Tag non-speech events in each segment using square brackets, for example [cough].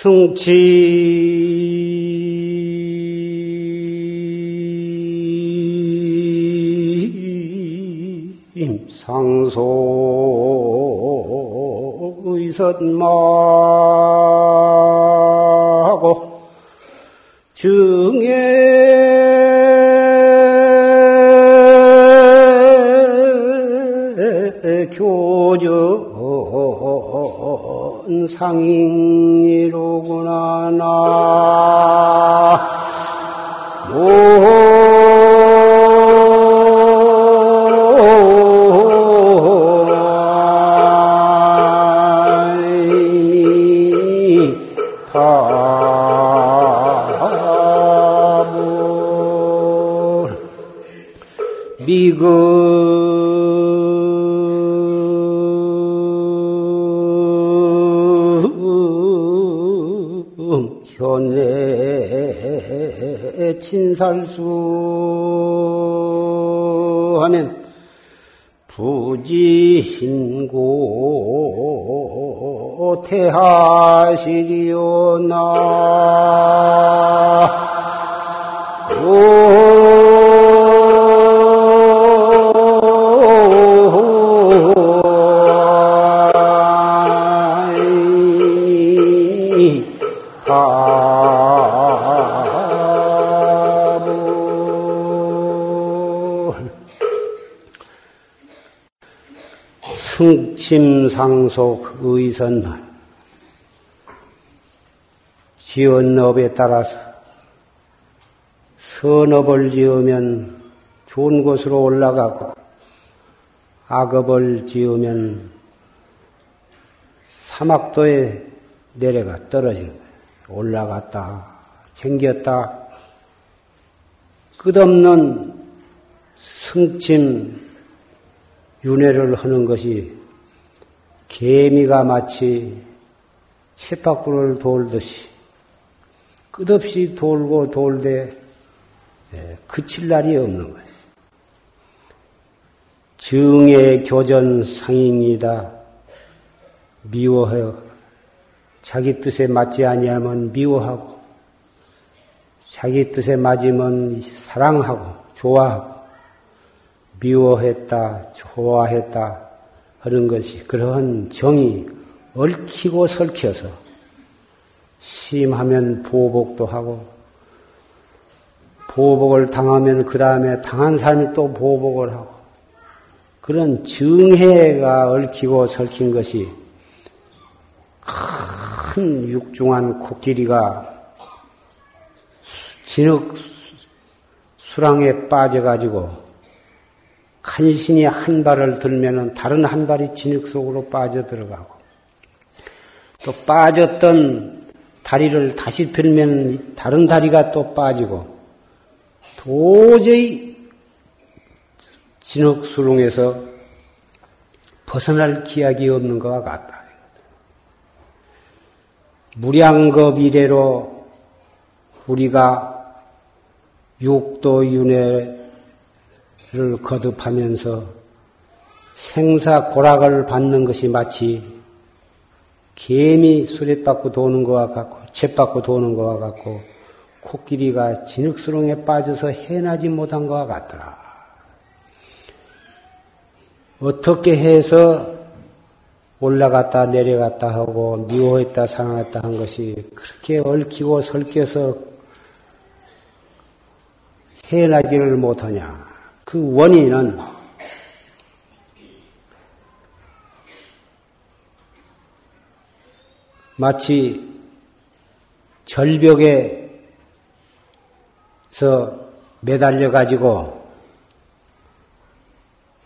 승치. 상소 의선마하고 증에 교전 상인이로 구나 나 친살수 하면 부지신고 태하시리오나 침상속 의선말 지언업에 따라서 선업을 지으면 좋은 곳으로 올라가고 악업을 지으면 사막도에 내려가 거예요. 올라갔다, 챙겼다, 끝없는 승침 윤회를 하는 것이 개미가 마치 쳇바퀴를 돌듯이 끝없이 돌고 돌되 예, 그칠 날이 없는 거예요. 증의 교전 상인이다. 미워해요. 자기 뜻에 맞지 아니하면 미워하고, 자기 뜻에 맞으면 사랑하고, 좋아하고, 미워했다, 좋아했다 하는 것이 그러한 정이 얽히고 설켜서 심하면 보복도 하고 보복을 당하면 그 다음에 당한 사람이 또 보복을 하고 그런 증해가 얽히고 설킨 것이 큰 육중한 코끼리가 진흙 수랑에 빠져가지고 간신히 한 발을 들면은 다른 한 발이 진흙 속으로 빠져 들어가고 또 빠졌던 다리를 다시 들면 다른 다리가 또 빠지고 도저히 진흙 수렁에서 벗어날 기약이 없는 것과 같다. 무량겁 이래로 우리가 육도 윤회 를 거듭하면서 생사 고락을 받는 것이 마치 개미 수레받고 도는 것과 같고 쳇받고 도는 것과 같고 코끼리가 진흙수렁에 빠져서 해나지 못한 것과 같더라. 어떻게 해서 올라갔다 내려갔다 하고 미워했다 사랑했다 한 것이 그렇게 얽히고 설켜서 해나지를 못하냐. 그 원인은 마치 절벽에서 매달려 가지고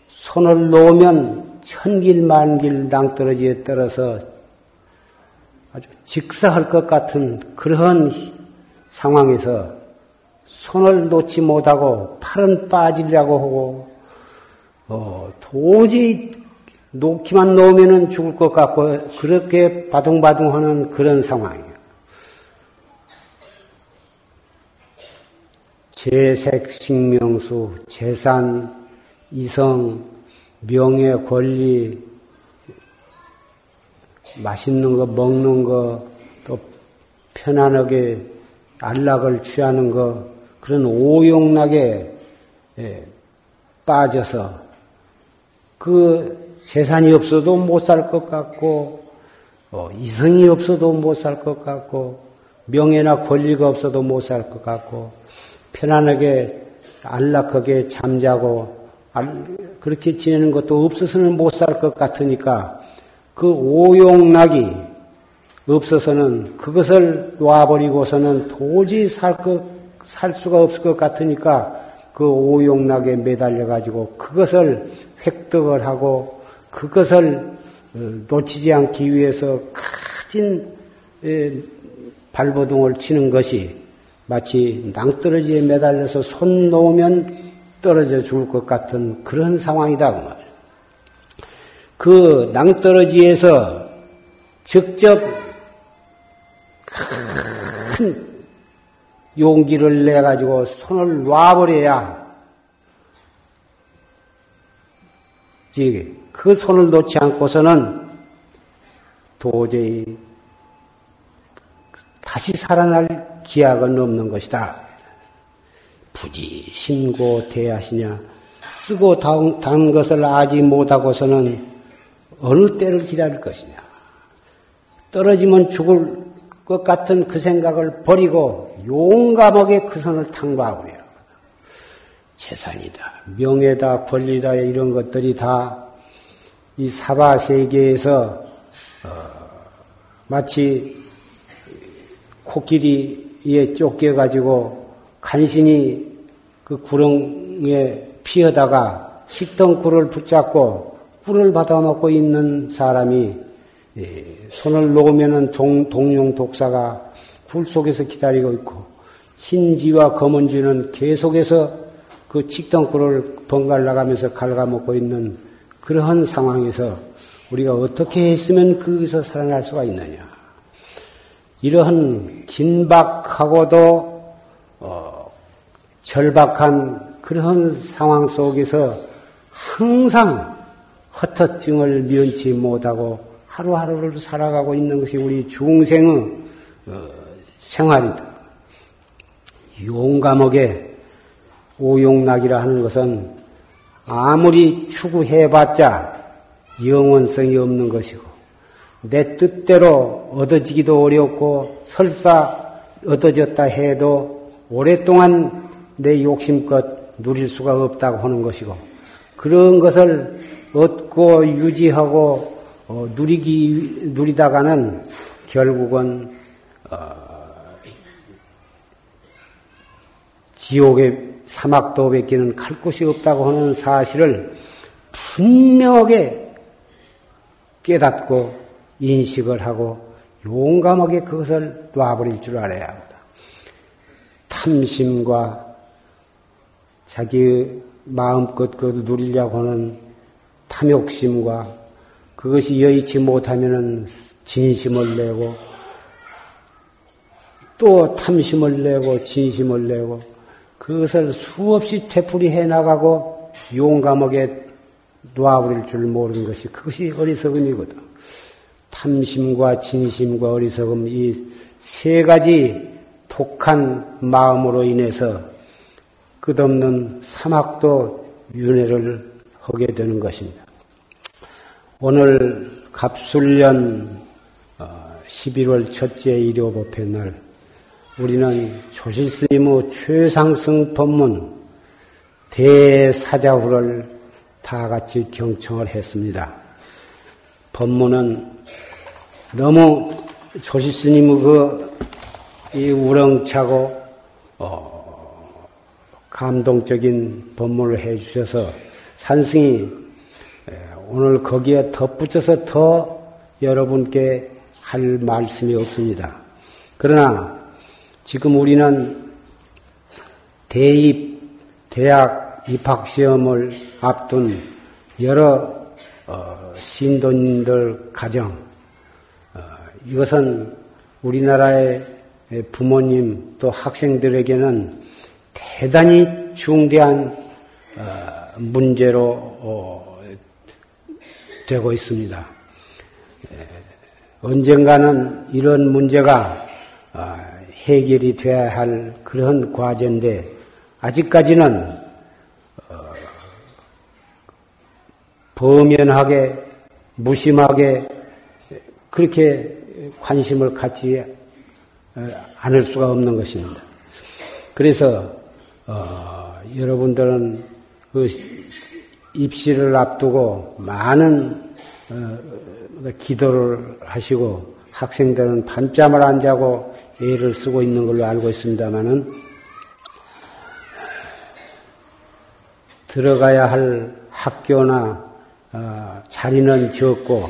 손을 놓으면 천길 만길 낭떠러지에 떨어서 아주 직사할 것 같은 그러한 상황에서 손을 놓지 못하고 팔은 빠지려고 하고 어, 도저히 놓기만 놓으면 죽을 것 같고 그렇게 바둥바둥하는 그런 상황이에요. 재색, 식명수, 재산, 이성, 명예, 권리, 맛있는 거, 먹는 거, 또 편안하게 안락을 취하는 거 그런 오용락에 예, 빠져서 그 재산이 없어도 못 살 것 같고 어, 이성이 없어도 못 살 것 같고 명예나 권리가 없어도 못 살 것 같고 편안하게 안락하게 잠자고 그렇게 지내는 것도 없어서는 못 살 것 같으니까 그 오용락이 없어서는 그것을 놔버리고서는 도저히 살 것, 살 수가 없을 것 같으니까 그 오용락에 매달려 가지고 그것을 획득을 하고 그것을 어, 놓치지 않기 위해서 가진 발버둥을 치는 것이 마치 낭떠러지에 매달려서 손 놓으면 떨어져 죽을 것 같은 그런 상황이다 그 말. 그 낭떠러지에서 직접 큰 용기를 내 가지고 손을 놔버려야 그 손을 놓지 않고서는 도저히 다시 살아날 기약은 없는 것이다. 부지 신고 대하시냐 쓰고 단 것을 아지 못하고서는 어느 때를 기다릴 것이냐 떨어지면 죽을 것 같은 그 생각을 버리고 용감하게 그 손을 탕과하고요. 재산이다, 명예다, 권리다 이런 것들이 다 이 사바 세계에서 어, 마치 코끼리에 쫓겨가지고 간신히 그 구렁에 피어다가 식던 꿀을 붙잡고 꿀을 받아먹고 있는 사람이 예, 손을 놓으면은 동, 동용 독사가 굴 속에서 기다리고 있고 흰지와 검은지는 계속해서 그 직덩굴을 번갈아 가면서 갉아먹고 있는 그러한 상황에서 우리가 어떻게 했으면 거기서 살아날 수가 있느냐. 이러한 긴박하고도 어, 절박한 그런 상황 속에서 항상 헛헛증을 면치 못하고 하루하루를 살아가고 있는 것이 우리 중생의 어, 생활이다. 용감하게 오용락이라 하는 것은 아무리 추구해봤자 영원성이 없는 것이고 내 뜻대로 얻어지기도 어렵고 설사 얻어졌다 해도 오랫동안 내 욕심껏 누릴 수가 없다고 하는 것이고 그런 것을 얻고 유지하고 어, 누리기 누리다가는 결국은 어, 지옥의 사막도밖에는 갈 곳이 없다고 하는 사실을 분명하게 깨닫고 인식을 하고 용감하게 그것을 놔버릴 줄 알아야 합니다. 탐심과 자기 마음껏 그 누리려고 하는 탐욕심과 그것이 여의치 못하면은 진심을 내고 또 탐심을 내고 진심을 내고 그것을 수없이 되풀이해 나가고 용감하게 놔버릴 줄 모르는 것이 그것이 어리석음이거든. 탐심과 진심과 어리석음 이 세 가지 독한 마음으로 인해서 끝없는 사막도 윤회를 하게 되는 것입니다. 오늘 갑술년 11월 어, 첫째 일요 법회 날 우리는 조실스님의 최상승 법문 대사자후를 다 같이 경청을 했습니다. 법문은 너무 조시스님의 그, 이 우렁차고, 어, 감동적인 법문을 해 주셔서 산승이 오늘 거기에 덧붙여서 더 여러분께 할 말씀이 없습니다. 그러나 지금 우리는 대입, 대학 입학 시험을 앞둔 여러 어, 신도님들 가정, 이것은 우리나라의 부모님 또 학생들에게는 대단히 중대한 어, 문제로 어, 되고 있습니다. 언젠가는 이런 문제가 어, 해결이 돼야 할 그런 과제인데 아직까지는 어, 범연하게 무심하게 그렇게 관심을 갖지 않을 수가 없는 것입니다. 그래서 어, 여러분들은 그 입시를 앞두고 많은 어, 기도를 하시고 학생들은 반잠을 안 자고 애를 쓰고 있는 걸로 알고 있습니다만은 들어가야 할 학교나 어, 자리는 적고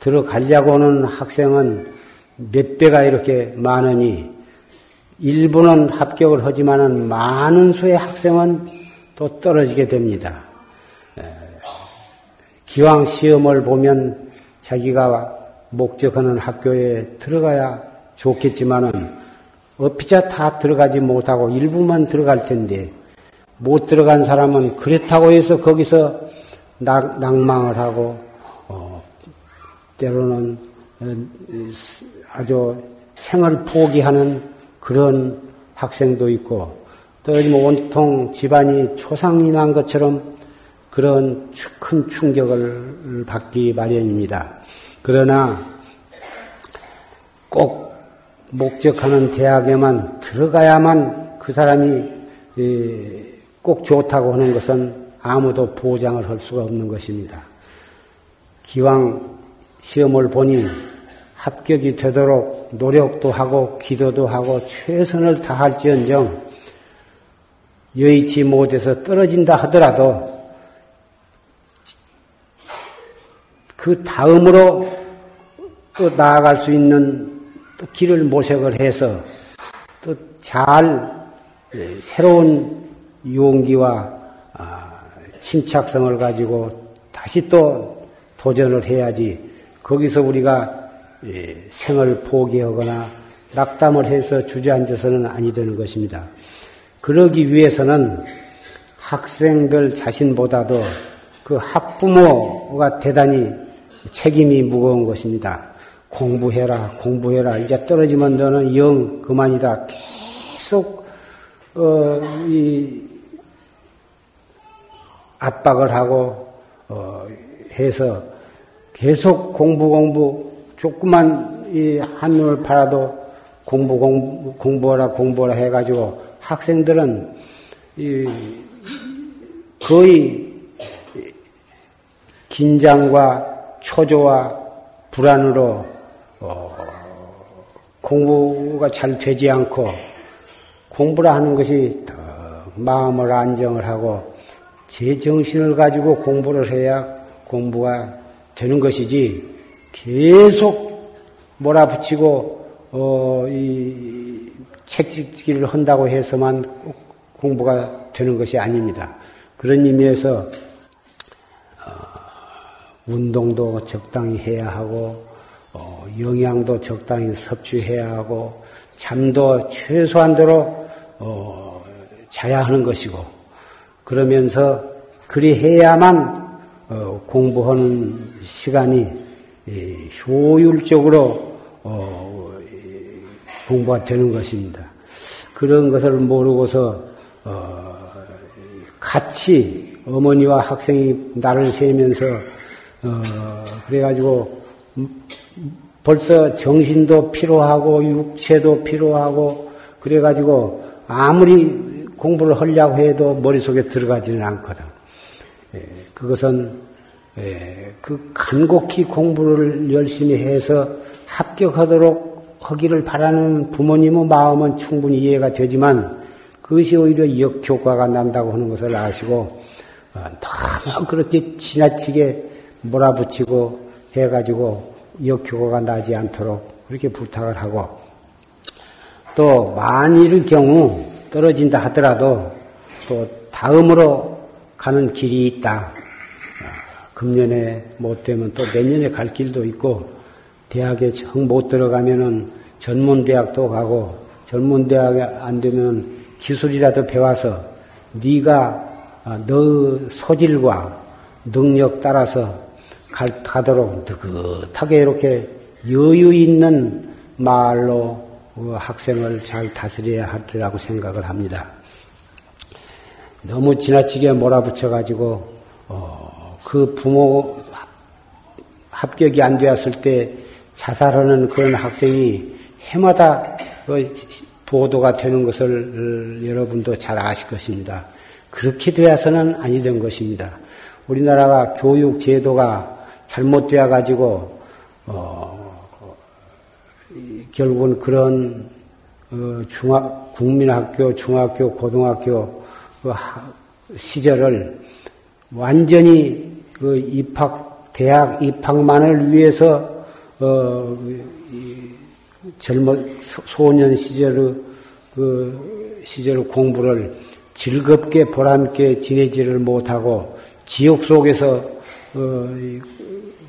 들어가려고 하는 학생은 몇 배가 이렇게 많으니 일부는 합격을 하지만은 많은 수의 학생은 또 떨어지게 됩니다. 기왕 시험을 보면 자기가 목적하는 학교에 들어가야 좋겠지만은 어피자 다 들어가지 못하고 일부만 들어갈 텐데 못 들어간 사람은 그렇다고 해서 거기서 낭, 망을 하고 어, 때로는 어, 아주 생을 포기하는 그런 학생도 있고 또뭐 온통 집안이 초상이 난 것처럼 그런 큰 충격을 받기 마련입니다. 그러나 꼭 목적하는 대학에만 들어가야만 그 사람이 꼭 좋다고 하는 것은 아무도 보장을 할 수가 없는 것입니다. 기왕 시험을 보니 합격이 되도록 노력도 하고 기도도 하고 최선을 다할지언정 여의치 못해서 떨어진다 하더라도 그 다음으로 또 나아갈 수 있는 또 길을 모색을 해서 또 잘 새로운 용기와 아, 침착성을 가지고 다시 또 도전을 해야지 거기서 우리가 예, 생을 포기하거나 낙담을 해서 주저앉아서는 아니 되는 것입니다. 그러기 위해서는 학생들 자신보다도 그 학부모가 대단히 책임이 무거운 것입니다. 공부해라, 공부해라. 이제 떨어지면 너는 영 그만이다. 계속 어, 이 압박을 하고 어, 해서 계속 공부 공부 조금만 이 한눈을 팔아도 공부 공부 공부하라 공부하라 해가지고 학생들은 이 거의 긴장과 초조와 불안으로 어, 공부가 잘 되지 않고 공부를 하는 것이 더 마음을 안정을 하고 제 정신을 가지고 공부를 해야 공부가 되는 것이지 계속 몰아붙이고 어, 이 책찍기를 한다고 해서만 공부가 되는 것이 아닙니다. 그런 의미에서 어, 운동도 적당히 해야 하고 어, 영양도 적당히 섭취해야 하고 잠도 최소한도로 어, 자야 하는 것이고 그러면서 그리 해야만 어, 공부하는 시간이 효율적으로 어, 공부가 되는 것입니다. 그런 것을 모르고서 어, 같이 어머니와 학생이 나를 세면서 어, 그래가지고 벌써 정신도 필요하고 육체도 필요하고 그래가지고 아무리 공부를 하려고 해도 머릿속에 들어가지는 않거든. 예, 그것은 예, 그 간곡히 공부를 열심히 해서 합격하도록 하기를 바라는 부모님의 마음은 충분히 이해가 되지만 그것이 오히려 역효과가 난다고 하는 것을 아시고 어, 너무 그렇게 지나치게 몰아붙이고 해가지고 역효과가 나지 않도록 그렇게 부탁을 하고 또 만일의 경우 떨어진다 하더라도 또 다음으로 가는 길이 있다. 금년에 못 되면 또 내년에 갈 길도 있고 대학에 정 못 들어가면은 전문 대학도 가고 전문 대학에 안 되면 기술이라도 배워서 네가 아, 너 소질과 능력 따라서 갈, 가도록 느긋하게 이렇게 여유 있는 말로 그 학생을 잘 다스려야 할리라고 생각을 합니다. 너무 지나치게 몰아붙여가지고 어, 그 부모 합격이 안 되었을 때 자살하는 그런 학생이 해마다 그 보도가 되는 것을 여러분도 잘 아실 것입니다. 그렇게 되어서는 아니 된 것입니다. 우리나라가 교육 제도가 잘못되어 가지고 어, 결국은 그런 어, 중학 국민학교, 중학교, 고등학교 그 시절을 완전히 그 입학 대학 입학만을 위해서 어, 젊은 소년 시절의 그 시절 공부를 즐겁게 보람있게 지내지를 못하고 지옥 속에서 어,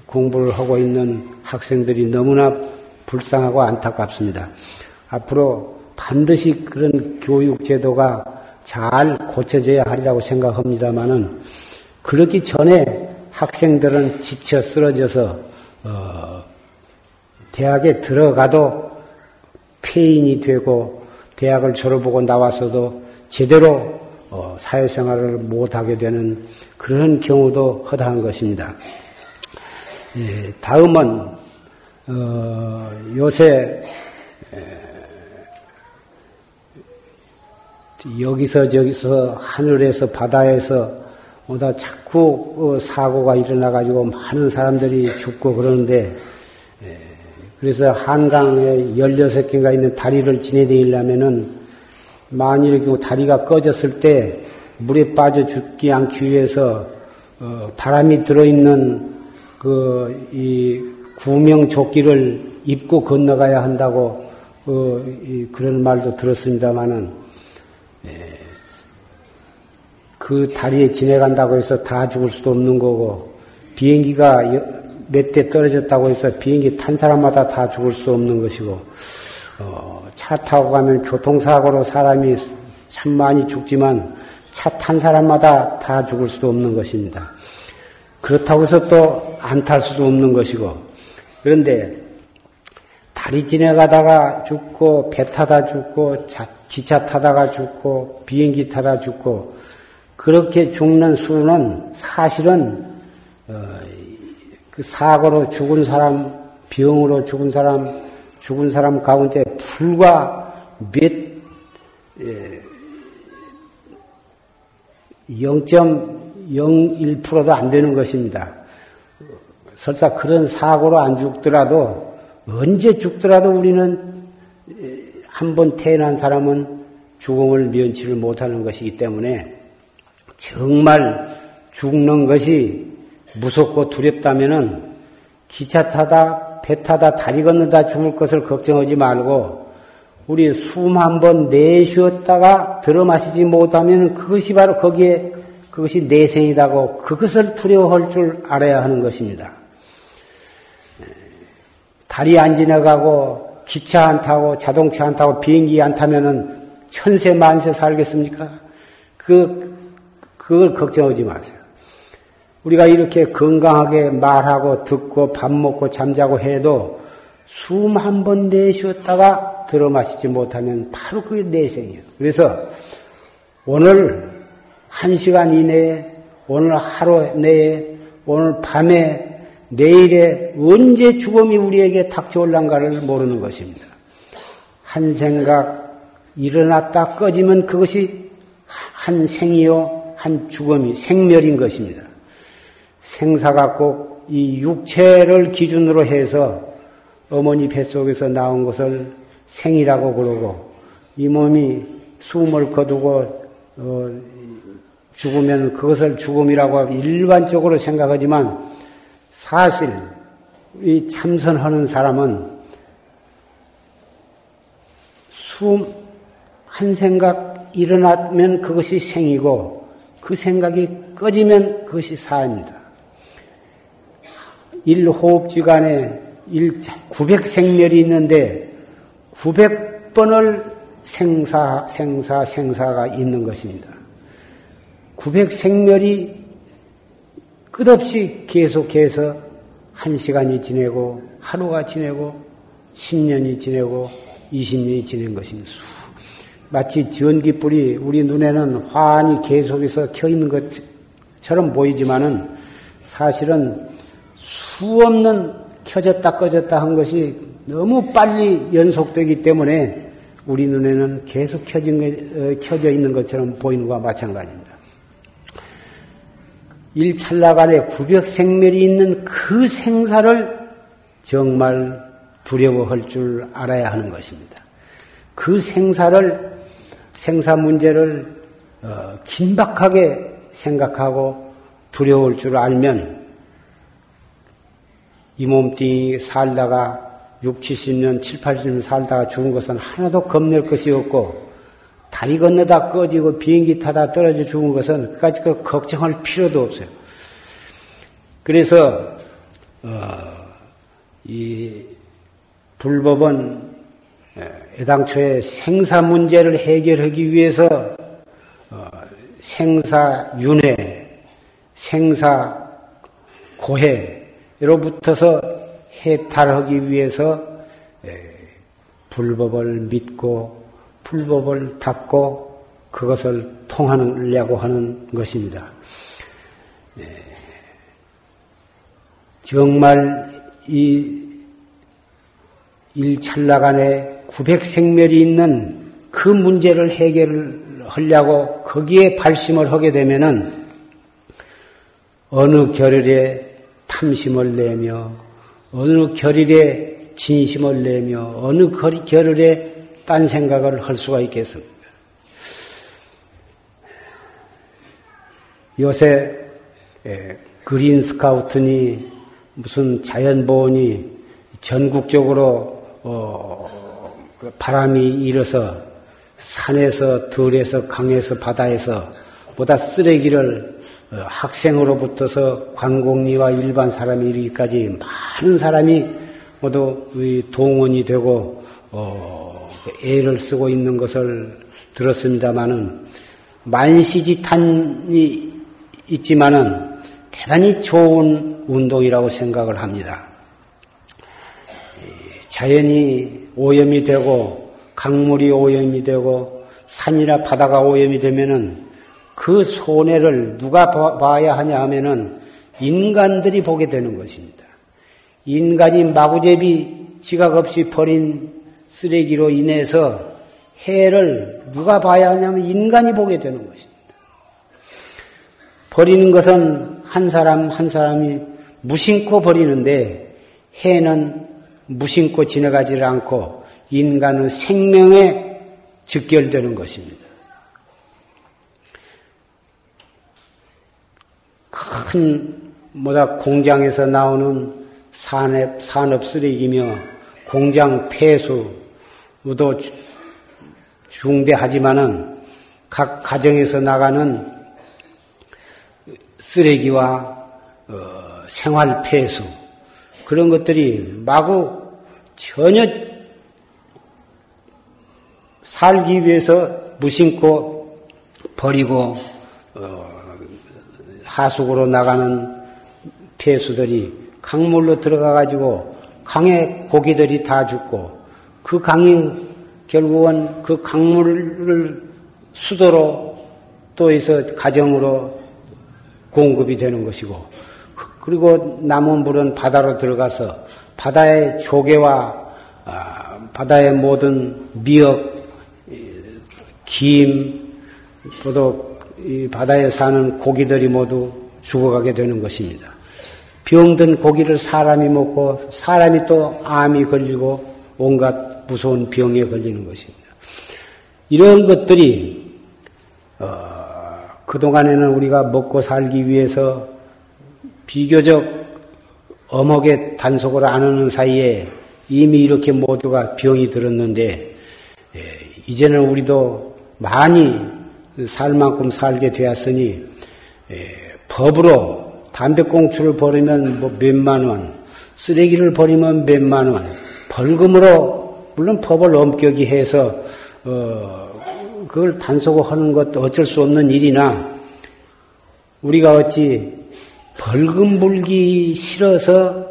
공부를 하고 있는 학생들이 너무나 불쌍하고 안타깝습니다. 앞으로 반드시 그런 교육 제도가 잘 고쳐져야 하리라고 생각합니다만은 그렇기 전에 학생들은 지쳐 쓰러져서 어, 대학에 들어가도 폐인이 되고 대학을 졸업하고 나와서도 제대로 어, 사회생활을 못하게 되는 그런 경우도 허다한 것입니다. 예, 다음은 어, 요새 여기서 저기서 하늘에서 바다에서 오다 자꾸 어, 사고가 일어나 가지고 많은 사람들이 죽고 그러는데 그래서 한강에 16개가 있는 다리를 지내다니려면은 만일 그 다리가 꺼졌을 때 물에 빠져 죽지 않기 위해서 어, 바람이 들어있는 그 이 구명 조끼를 입고 건너가야 한다고 어, 그런 말도 들었습니다마는 예, 그 다리에 지내간다고 해서 다 죽을 수도 없는 거고 비행기가 몇 대 떨어졌다고 해서 비행기 탄 사람마다 다 죽을 수 없는 것이고 어, 차 타고 가면 교통사고로 사람이 참 많이 죽지만 차 탄 사람마다 다 죽을 수도 없는 것입니다. 그렇다고 해서 또 안 탈 수도 없는 것이고. 그런데 다리 지나가다가 죽고 배 타다 죽고 자, 기차 타다가 죽고 비행기 타다 죽고 그렇게 죽는 수는 사실은 어, 그 사고로 죽은 사람, 병으로 죽은 사람, 죽은 사람 가운데 불과 몇, 0.01%도 안 되는 것입니다. 설사 그런 사고로 안 죽더라도 언제 죽더라도 우리는 한 번 태어난 사람은 죽음을 면치를 못하는 것이기 때문에 정말 죽는 것이 무섭고 두렵다면은 기차 타다, 배 타다, 다리 건너다 죽을 것을 걱정하지 말고 우리 숨 한 번 내쉬었다가 들어 마시지 못하면 그것이 바로 거기에 그것이 내생이다고 그것을 두려워할 줄 알아야 하는 것입니다. 다리 안 지나가고 기차 안 타고 자동차 안 타고 비행기 안 타면은 천세 만세 살겠습니까? 그 그걸 걱정하지 마세요. 우리가 이렇게 건강하게 말하고 듣고 밥 먹고 잠자고 해도 숨 한 번 내쉬었다가 들어 마시지 못하면 바로 그게 내생이에요. 그래서 오늘 한 시간 이내에 오늘 하루 내에 오늘 밤에 내일에 언제 죽음이 우리에게 닥쳐올란가를 모르는 것입니다. 한 생각 일어났다 꺼지면 그것이 한 생이요, 한 죽음이 생멸인 것입니다. 생사가 꼭 이 육체를 기준으로 해서 어머니 뱃속에서 나온 것을 생이라고 그러고 이 몸이 숨을 거두고 어 죽으면 그것을 죽음이라고 일반적으로 생각하지만 사실 이 참선하는 사람은 숨 한 생각 일어나면 그것이 생이고 그 생각이 꺼지면 그것이 사입니다. 1호흡지간에 900생멸이 있는데 900번을 생사, 생사, 생사가 있는 것입니다. 900 생멸이 끝없이 계속해서 한 시간이 지내고 하루가 지내고 10년이 지내고 20년이 지낸 것입니다. 마치 전기불이 우리 눈에는 환히 계속해서 켜 있는 것처럼 보이지만은 사실은 수 없는 켜졌다 꺼졌다 한 것이 너무 빨리 연속되기 때문에 우리 눈에는 계속 켜진, 어, 켜져 있는 것처럼 보이는 것과 마찬가지입니다. 일찰나간에 구벽 생멸이 있는 그 생사를 정말 두려워할 줄 알아야 하는 것입니다. 그 생사를 생사 문제를 어, 긴박하게 생각하고 두려울 줄 알면 이 몸뚱이 살다가 6, 70년, 7, 80년 살다가 죽은 것은 하나도 겁낼 것이 없고 다리 건너다 꺼지고 비행기 타다 떨어져 죽은 것은 그까지 그 걱정할 필요도 없어요. 그래서 어, 이 불법은 애당초에 생사 문제를 해결하기 위해서 어, 생사 윤회, 생사 고해로부터서 해탈하기 위해서 불법을 믿고 불법을 닦고 그것을 통하려고 하는 것입니다. 정말 이 일찰나간에 구백생멸이 있는 그 문제를 해결하려고 거기에 발심을 하게 되면은 어느 결을에 탐심을 내며 어느 결일에 진심을 내며 어느 결을에 딴 생각을 할 수가 있겠습니까? 요새 그린 스카우트니 무슨 자연보호니 전국적으로 어, 그 바람이 일어서 산에서 들에서 강에서 바다에서 보다 쓰레기를 어, 학생으로부터서 관공리와 일반 사람이 이르기까지 많은 사람이 모두 동원이 되고 어, 애를 쓰고 있는 것을 들었습니다마는 만시지탄이 있지만은 대단히 좋은 운동이라고 생각을 합니다. 자연이 오염이 되고 강물이 오염이 되고 산이나 바다가 오염이 되면은 그 손해를 누가 봐야 하냐 하면은 인간들이 보게 되는 것입니다. 인간이 마구제비 지각 없이 버린 쓰레기로 인해서 해를 누가 봐야 하냐면 인간이 보게 되는 것입니다. 버리는 것은 한 사람 한 사람이 무심코 버리는데 해는 무심코 지나가지를 않고 인간의 생명에 직결되는 것입니다. 큰 뭐다 공장에서 나오는 산업, 산업 쓰레기며 공장 폐수 도 중대하지만은 각 가정에서 나가는 쓰레기와 어, 생활 폐수 그런 것들이 마구 전혀 살기 위해서 무심코 버리고 어, 하수구로 나가는 폐수들이 강물로 들어가 가지고 강에 고기들이 다 죽고 그 강이 결국은 그 강물을 수도로 또 해서 가정으로 공급이 되는 것이고 그리고 남은 물은 바다로 들어가서 바다의 조개와 아, 바다의 모든 미역, 김, 또 바다에 사는 고기들이 모두 죽어가게 되는 것입니다. 병든 고기를 사람이 먹고 사람이 또 암이 걸리고 온갖 무서운 병에 걸리는 것입니다. 이런 것들이 어, 그동안에는 우리가 먹고 살기 위해서 비교적 어목의 단속을 안 하는 사이에 이미 이렇게 모두가 병이 들었는데 예, 이제는 우리도 많이 살 만큼 살게 되었으니 예, 법으로 담배꽁초를 버리면 뭐 몇만 원, 쓰레기를 버리면 몇만 원, 벌금으로 물론 법을 엄격히 해서 어, 그걸 단속하는 것도 어쩔 수 없는 일이나 우리가 어찌 벌금 물기 싫어서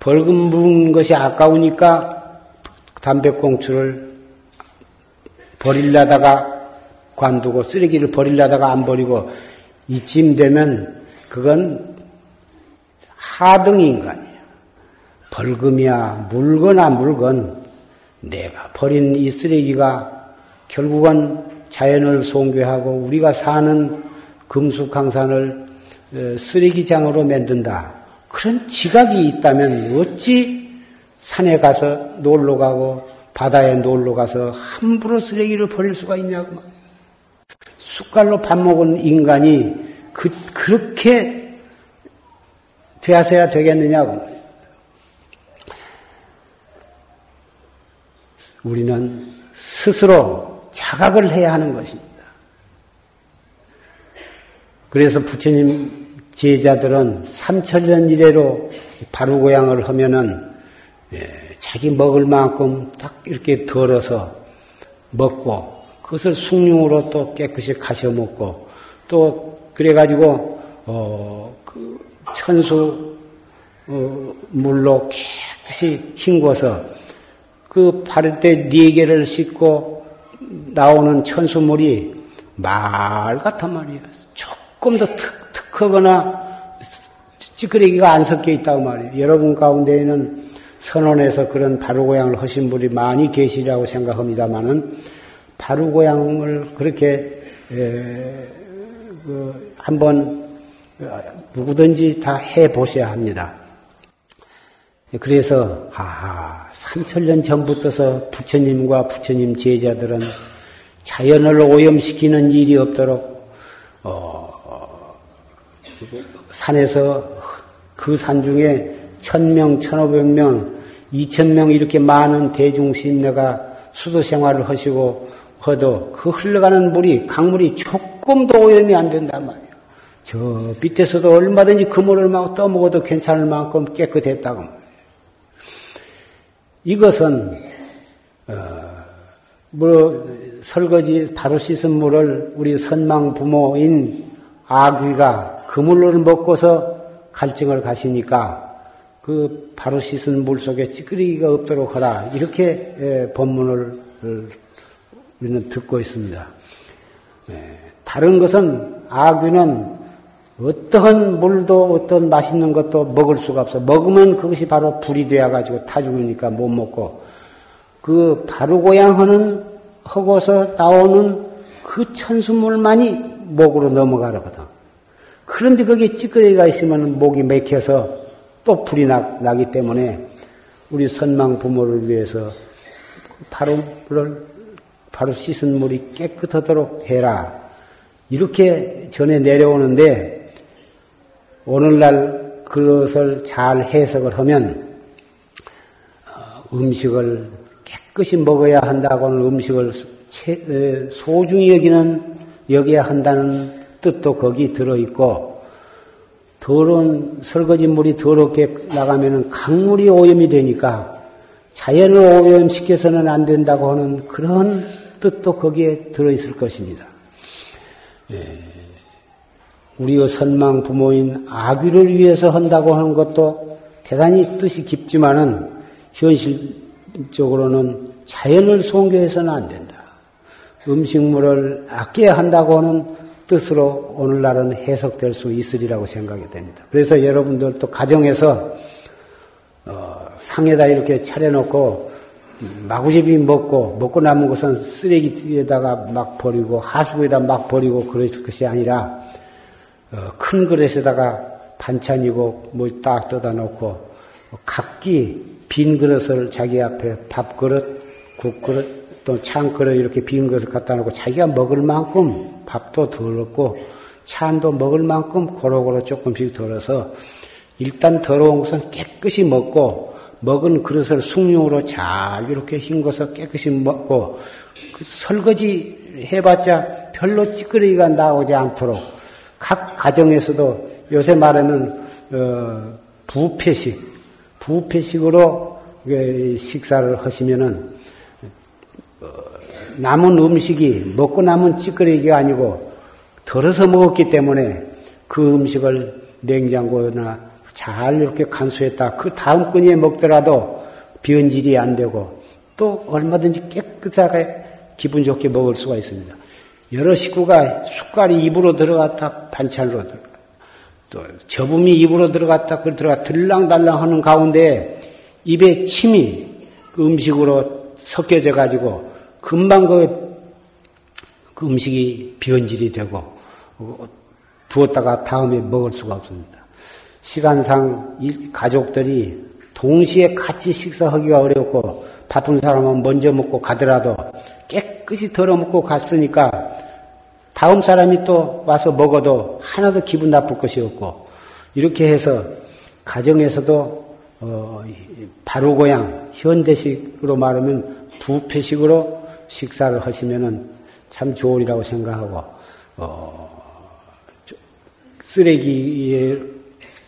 벌금 부은 것이 아까우니까 담배꽁초를 버릴려다가 관두고 쓰레기를 버릴려다가 안 버리고 이쯤 되면 그건 하등 인간이야. 벌금이야 물거나 물건 내가 버린 이 쓰레기가 결국은 자연을 송괴하고 우리가 사는 금수강산을 어, 쓰레기장으로 만든다. 그런 지각이 있다면 어찌 산에 가서 놀러 가고 바다에 놀러 가서 함부로 쓰레기를 버릴 수가 있냐고. 숟갈로 밥 먹은 인간이 그, 그렇게 되어서야 되겠느냐고. 우리는 스스로 자각을 해야 하는 것입니다. 그래서 부처님 제자들은 삼천년 이래로 바루고양을 하면은 예, 자기 먹을 만큼 딱 이렇게 덜어서 먹고 그것을 숭늉으로 또 깨끗이 가셔 먹고 또 그래가지고 어 그 천수 어, 물로 깨끗이 헹궈서 그 바를 때 네 개를 씻고 나오는 천수물이 말 같단 말이에요. 조금 더 특, 특하거나 찌끄레기가 안 섞여 있다고 말이에요. 여러분 가운데에는 선원에서 그런 바루고양을 하신 분이 많이 계시리라고 생각합니다만은 바루고양을 그렇게 에, 그 한번 누구든지 다 해 보셔야 합니다. 그래서 아, 3천년 전부터서 부처님과 부처님 제자들은 자연을 오염시키는 일이 없도록 어, 산에서 그 산 중에 천명, 천오백 명, 이천 명 이렇게 많은 대중신내가 수도 생활을 하시고 허도 그 흘러가는 물이 강물이 조금도 오염이 안 된단 말이에요. 저 밑에서도 얼마든지 그 물을 막 떠먹어도 괜찮을 만큼 깨끗했다고 말 이것은 어, 뭐 설거지 바로 씻은 물을 우리 선망 부모인 아귀가 그 물을 먹고서 갈증을 가시니까 그 바로 씻은 물 속에 찌끄리기가 없도록 하라. 이렇게 예, 법문을 우리는 듣고 있습니다. 예, 다른 것은 아귀는 어떠한 물도 어떤 맛있는 것도 먹을 수가 없어. 먹으면 그것이 바로 불이 되어가지고 타 죽으니까 못 먹고 그 바로고양 하는 허고서 나오는 그 천수물만이 목으로 넘어가거든. 그런데 거기에 찌끄레기가 있으면 목이 맥혀서 또 불이 나, 나기 때문에 우리 선망 부모를 위해서 바로 물을 바로 씻은 물이 깨끗하도록 해라. 이렇게 전해 내려오는데 오늘날 그것을 잘 해석을 하면 어, 음식을 깨끗이 먹어야 한다고는 음식을 소중히 여기는 여겨야 한다는 뜻도 거기 들어 있고 더러운 설거지 물이 더럽게 나가면 강물이 오염이 되니까 자연을 오염시켜서는 안 된다고 하는 그런 뜻도 거기에 들어 있을 것입니다. 예. 우리의 선망 부모인 아귀를 위해서 한다고 하는 것도 대단히 뜻이 깊지만은 현실적으로는 자연을 송교해서는 안 된다. 음식물을 아껴야 한다고 하는 뜻으로 오늘날은 해석될 수 있으리라고 생각이 됩니다. 그래서 여러분들도 가정에서 어, 상에다 이렇게 차려놓고 마구잡이 먹고 먹고 남은 것은 쓰레기에다가 막 버리고 하수구에다 막 버리고 그럴 것이 아니라 어, 큰 그릇에다가 반찬이고 뭐 딱 떠다 놓고 각기 빈 그릇을 자기 앞에 밥 그릇, 국 그릇 또 창그릇 이렇게 빈 그릇 갖다 놓고 자기가 먹을 만큼 밥도 덜었고 찬도 먹을 만큼 고루고루 조금씩 덜어서 일단 더러운 것은 깨끗이 먹고 먹은 그릇을 숭늉으로 잘 이렇게 헹궈서 깨끗이 먹고 그 설거지 해봤자 별로 찌끄러기가 나오지 않도록 각 가정에서도 요새 말하는 어, 부패식 부패식으로 식사를 하시면은 남은 음식이 먹고 남은 찌끄레기가 아니고 덜어서 먹었기 때문에 그 음식을 냉장고나 잘 이렇게 간수했다. 그 다음 끈에 먹더라도 변질이 안 되고 또 얼마든지 깨끗하게 기분 좋게 먹을 수가 있습니다. 여러 식구가 숟갈이 입으로 들어갔다 반찬으로 들어갔다 또 저분이 입으로 들어갔다 그 들어가 들랑달랑 하는 가운데 입에 침이 그 음식으로 섞여져 가지고 금방 그, 그 음식이 변질이 되고 어, 두었다가 다음에 먹을 수가 없습니다. 시간상 가족들이 동시에 같이 식사하기가 어렵고 바쁜 사람은 먼저 먹고 가더라도 깨끗이 덜어 먹고 갔으니까 다음 사람이 또 와서 먹어도 하나도 기분 나쁠 것이 없고 이렇게 해서 가정에서도 어, 바로고양 현대식으로 말하면 부패식으로 식사를 하시면은 참 좋으리라고 생각하고 어, 쓰레기의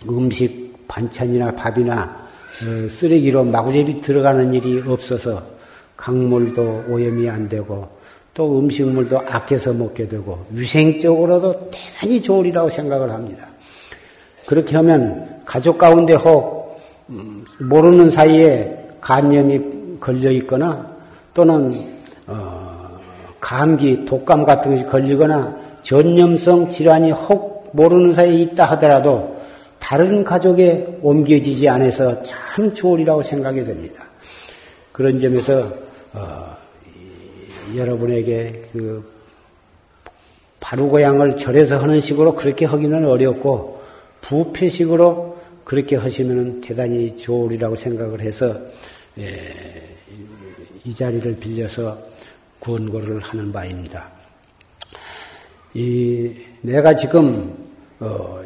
음식 반찬이나 밥이나 어, 쓰레기로 마구잡이 들어가는 일이 없어서 강물도 오염이 안 되고 또 음식물도 아껴서 먹게 되고 위생적으로도 대단히 좋으리라고 생각을 합니다. 그렇게 하면 가족 가운데 혹 음, 모르는 사이에 간염이 걸려 있거나 또는 어, 감기, 독감 같은 것이 걸리거나 전염성 질환이 혹 모르는 사이에 있다 하더라도 다른 가족에 옮겨지지 않아서 참 좋으리라고 생각이 됩니다. 그런 점에서 어, 여러분에게 그 바루고양을 절에서 하는 식으로 그렇게 하기는 어렵고 부패식으로 그렇게 하시면 대단히 좋으리라고 생각을 해서 예, 이 자리를 빌려서 권고를 하는 바입니다. 이 내가 지금 어,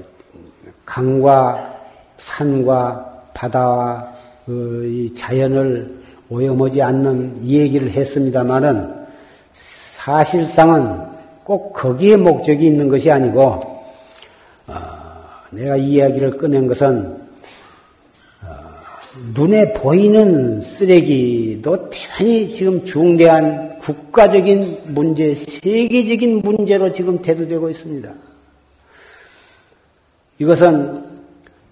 강과 산과 바다와 어, 이 자연을 오염하지 않는 이 얘기를 했습니다만은 사실상은 꼭 거기에 목적이 있는 것이 아니고 어, 내가 이 이야기를 꺼낸 것은 어, 눈에 보이는 쓰레기도 대단히 지금 중대한 국가적인 문제, 세계적인 문제로 지금 대두되고 있습니다. 이것은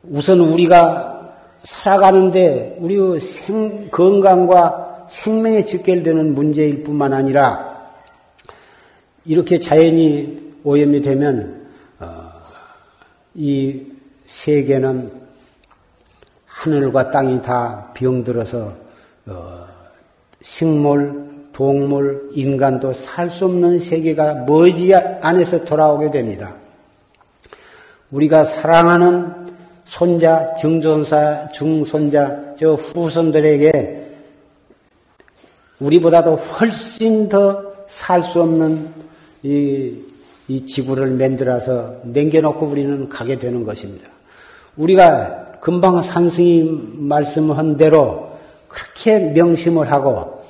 우선 우리가 살아가는데 우리 생, 건강과 생명에 직결되는 문제일 뿐만 아니라 이렇게 자연이 오염이 되면 어, 이 세계는 하늘과 땅이 다 병들어서 어, 식물, 동물, 인간도 살 수 없는 세계가 머지 안에서 돌아오게 됩니다. 우리가 사랑하는 손자, 증손자, 중손자, 저 후손들에게 우리보다도 훨씬 더 살 수 없는 이, 이 지구를 만들어서 남겨놓고 우리는 가게 되는 것입니다. 우리가 금방 산승이 말씀한 대로 그렇게 명심을 하고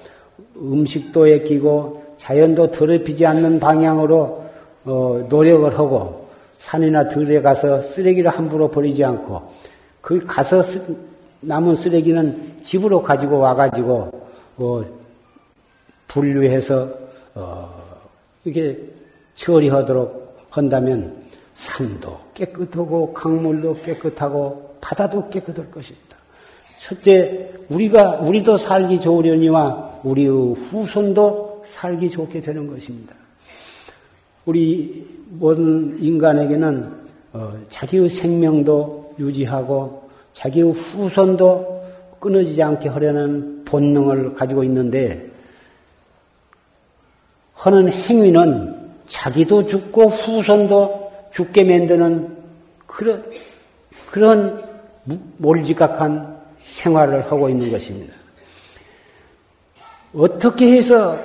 음식도 애끼고 자연도 더럽히지 않는 방향으로 어, 노력을 하고 산이나 들에 가서 쓰레기를 함부로 버리지 않고 그 가서 쓰, 남은 쓰레기는 집으로 가지고 와가지고 어, 분류해서 어, 이렇게 처리하도록 한다면 산도 깨끗하고 강물도 깨끗하고 바다도 깨끗할 것입니다. 첫째, 우리가 우리도 살기 좋으려니와 우리의 후손도 살기 좋게 되는 것입니다. 우리 모든 인간에게는 어, 자기의 생명도 유지하고 자기의 후손도 끊어지지 않게 하려는 본능을 가지고 있는데 하는 행위는 자기도 죽고 후손도 죽게 만드는 그런 그런 몰지각한 생활을 하고 있는 것입니다. 어떻게 해서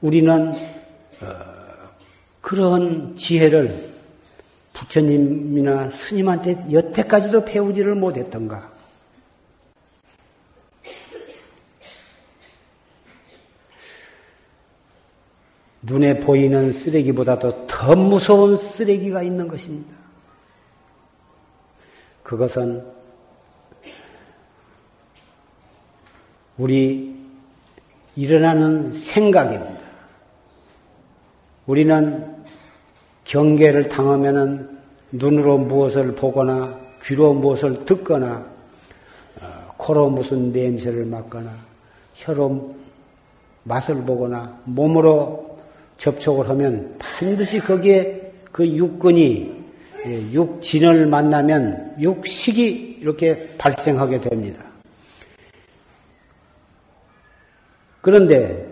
우리는 그런 지혜를 부처님이나 스님한테 여태까지도 배우지를 못했던가? 눈에 보이는 쓰레기보다도 더 무서운 쓰레기가 있는 것입니다. 그것은 우리 일어나는 생각입니다. 우리는 경계를 당하면은 눈으로 무엇을 보거나 귀로 무엇을 듣거나 어, 코로 무슨 냄새를 맡거나 혀로 맛을 보거나 몸으로 접촉을 하면 반드시 거기에 그 육근이 예, 육진을 만나면 육식이 이렇게 발생하게 됩니다. 그런데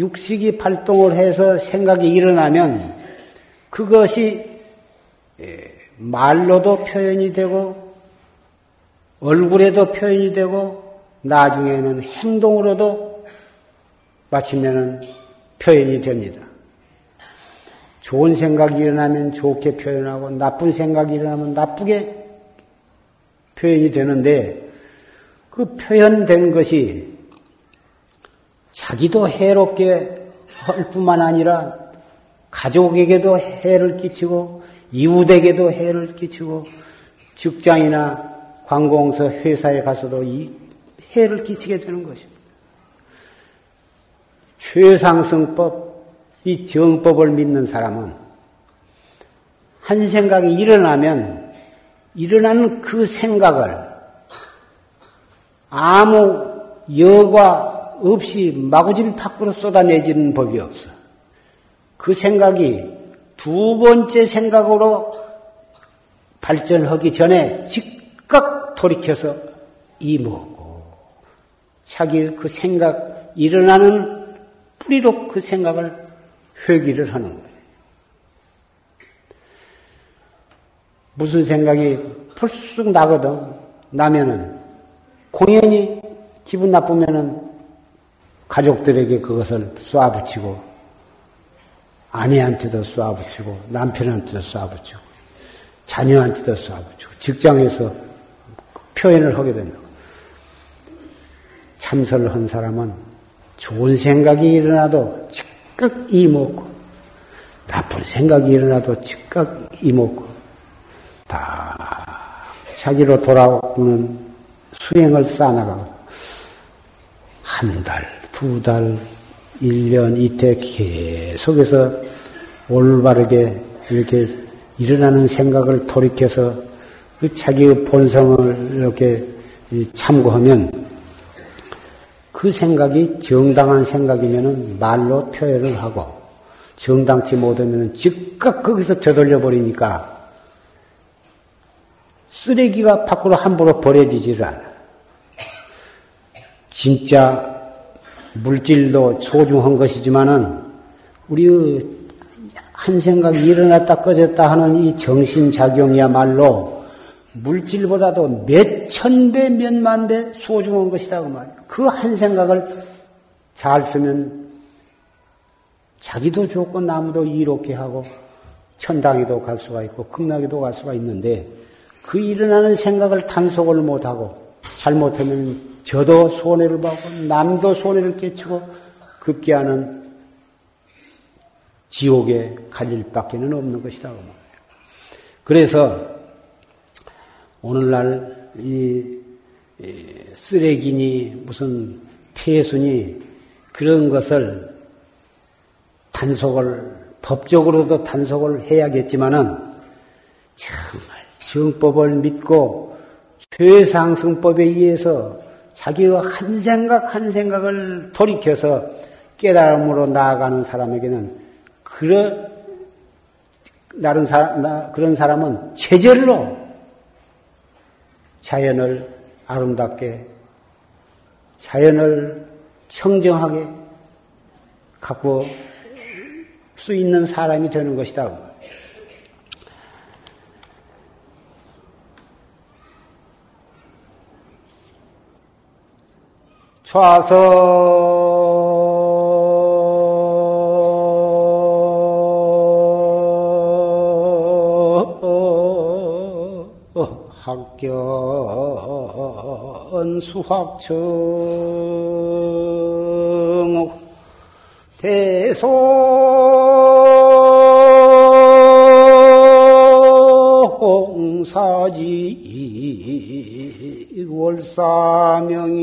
육식이 발동을 해서 생각이 일어나면 그것이 예, 말로도 표현이 되고 얼굴에도 표현이 되고 나중에는 행동으로도 마치면은 표현이 됩니다. 좋은 생각이 일어나면 좋게 표현하고 나쁜 생각이 일어나면 나쁘게 표현이 되는데 그 표현된 것이 자기도 해롭게 할 뿐만 아니라 가족에게도 해를 끼치고 이웃에게도 해를 끼치고 직장이나 관공서 회사에 가서도 이 해를 끼치게 되는 것입니다. 최상승법, 이 정법을 믿는 사람은 한 생각이 일어나면 일어나는 그 생각을 아무 여과 없이 마구질 밖으로 쏟아내지는 법이 없어. 그 생각이 두 번째 생각으로 발전하기 전에 즉각 돌이켜서 이먹고 자기 그 생각 일어나는 뿌리로 그 생각을 회귀를 하는 거예요. 무슨 생각이 풀쑥 나거든 나면은 공연히 기분 나쁘면은 가족들에게 그것을 쏴붙이고 아내한테도 쏴붙이고 남편한테도 쏴붙이고 자녀한테도 쏴붙이고 직장에서 표현을 하게 된다. 참선을 한 사람은 좋은 생각이 일어나도 즉각 이먹고 나쁜 생각이 일어나도 즉각 이먹고 다 자기로 돌아오는 수행을 쌓아나가고 한 달, 두 달, 1년 이때 계속해서 올바르게 이렇게 일어나는 생각을 돌이켜서 그 자기의 본성을 이렇게 참고하면 그 생각이 정당한 생각이면 말로 표현을 하고 정당치 못하면 즉각 거기서 되돌려 버리니까 쓰레기가 밖으로 함부로 버려지지를 않아. 진짜 물질도 소중한 것이지만은 우리 한 생각이 일어났다 꺼졌다 하는 이 정신작용이야말로 물질보다도 몇 천 배, 몇만 배 소중한 것이다. 그 말이야. 그 한 생각을 잘 쓰면 자기도 좋고 남도 이롭게 하고 천당에도 갈 수가 있고 극락에도 갈 수가 있는데 그 일어나는 생각을 단속을 못하고 잘못하면 저도 손해를 받고 남도 손해를 끼치고 급기야는 지옥에 갈 일밖에는 없는 것이다. 그래서 오늘날 이 쓰레기니 무슨 폐순이 그런 것을 단속을 법적으로도 단속을 해야겠지만은 정말 정법을 믿고 최상승법에 의해서 자기의 한 생각 한 생각을 돌이켜서 깨달음으로 나아가는 사람에게는 그런 다른 사람, 그런 사람은 체절로 자연을 아름답게 자연을 청정하게 갖고 수 있는 사람이 되는 것이다. 좌서 학견 수학청 대소 공사지 월사명인이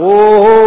다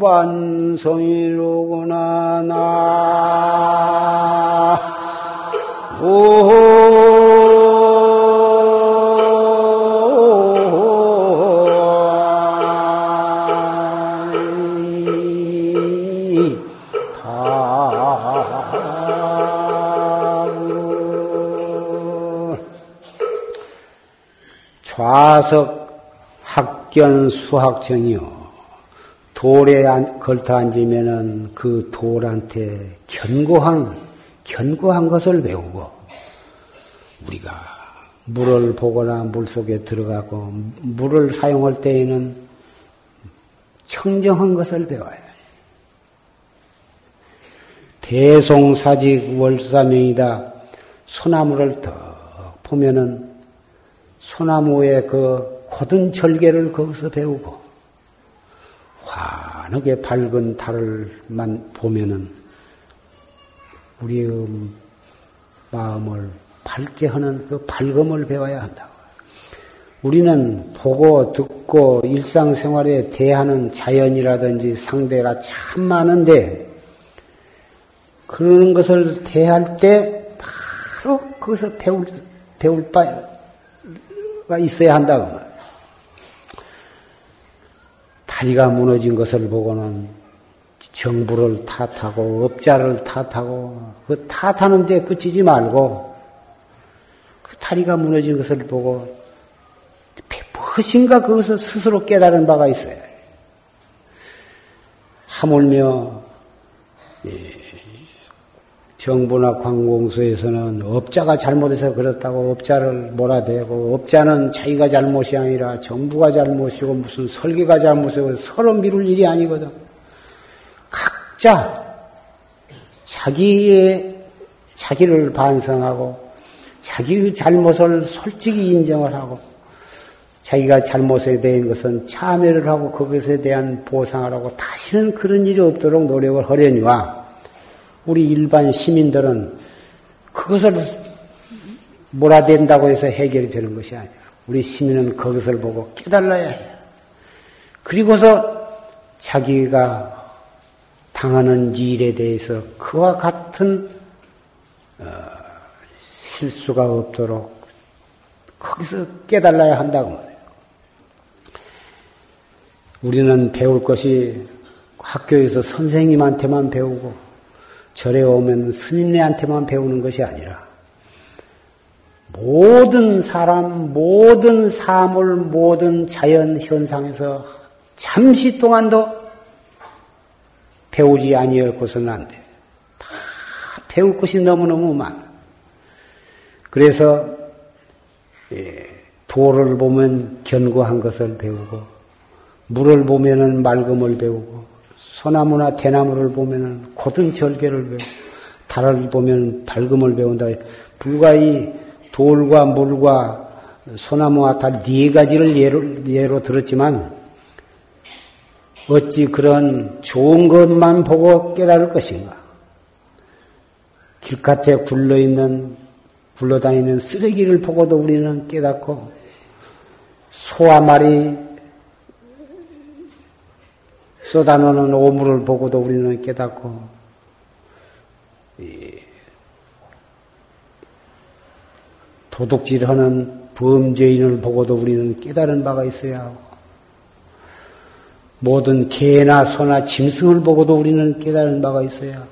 반성이로구나 나. 좌석 학견 수학청이요. 돌에 걸터 앉으면은 그 돌한테 견고한, 견고한 것을 배우고, 우리가 물을 보거나 물 속에 들어가고, 물을 사용할 때에는 청정한 것을 배워야 해. 대송사직 월수사명이다. 소나무를 더 보면은 소나무의 그 고든 절개를 거기서 배우고 환하게 밝은 달을만 보면은 우리의 마음을 밝게 하는 그 밝음을 배워야 한다. 우리는 보고 듣고 일상생활에 대하는 자연이라든지 상대가 참 많은데 그런 것을 대할 때 바로 거기서 배울 배울 바가 있어야 한다고. 다리가 무너진 것을 보고는 정부를 탓하고 업자를 탓하고 그 탓하는 데 그치지 말고 그 다리가 무너진 것을 보고 무엇인가 그것을 스스로 깨달은 바가 있어요. 하물며 예, 정부나 관공서에서는 업자가 잘못해서 그렇다고 업자를 몰아대고 업자는 자기가 잘못이 아니라 정부가 잘못이고 무슨 설계가 잘못이고 서로 미룰 일이 아니거든. 각자 자기의 자기를 반성하고 자기의 잘못을 솔직히 인정을 하고 자기가 잘못에 대한 것은 참여를 하고 그것에 대한 보상을 하고 다시는 그런 일이 없도록 노력을 하려니와 우리 일반 시민들은 그것을 몰아댄다고 해서 해결이 되는 것이 아니라 우리 시민은 그것을 보고 깨달아야 해요. 그리고서 자기가 당하는 일에 대해서 그와 같은 어, 실수가 없도록 거기서 깨달아야 한다고 말해요. 우리는 배울 것이 학교에서 선생님한테만 배우고 절에 오면 스님네한테만 배우는 것이 아니라 모든 사람, 모든 사물, 모든 자연 현상에서 잠시 동안도 배우지 아니었고서는 안 돼. 다 배울 것이 너무너무 많아. 그래서 예, 돌을 보면 견고한 것을 배우고 물을 보면은 맑음을 배우고 소나무나 대나무를 보면은 고든 절개를 배우, 달을 보면 밝음을 배운다. 불가이 돌과 물과 소나무와 달네 가지를 예로, 예로 들었지만 어찌 그런 좋은 것만 보고 깨달을 것인가? 길가에 굴러 있는, 굴러다니는 쓰레기를 보고도 우리는 깨닫고, 소와 말이 쏟아놓는 오물을 보고도 우리는 깨닫고, 도둑질하는 범죄인을 보고도 우리는 깨달은 바가 있어야 하고, 모든 개나 소나 짐승을 보고도 우리는 깨달은 바가 있어야 하고,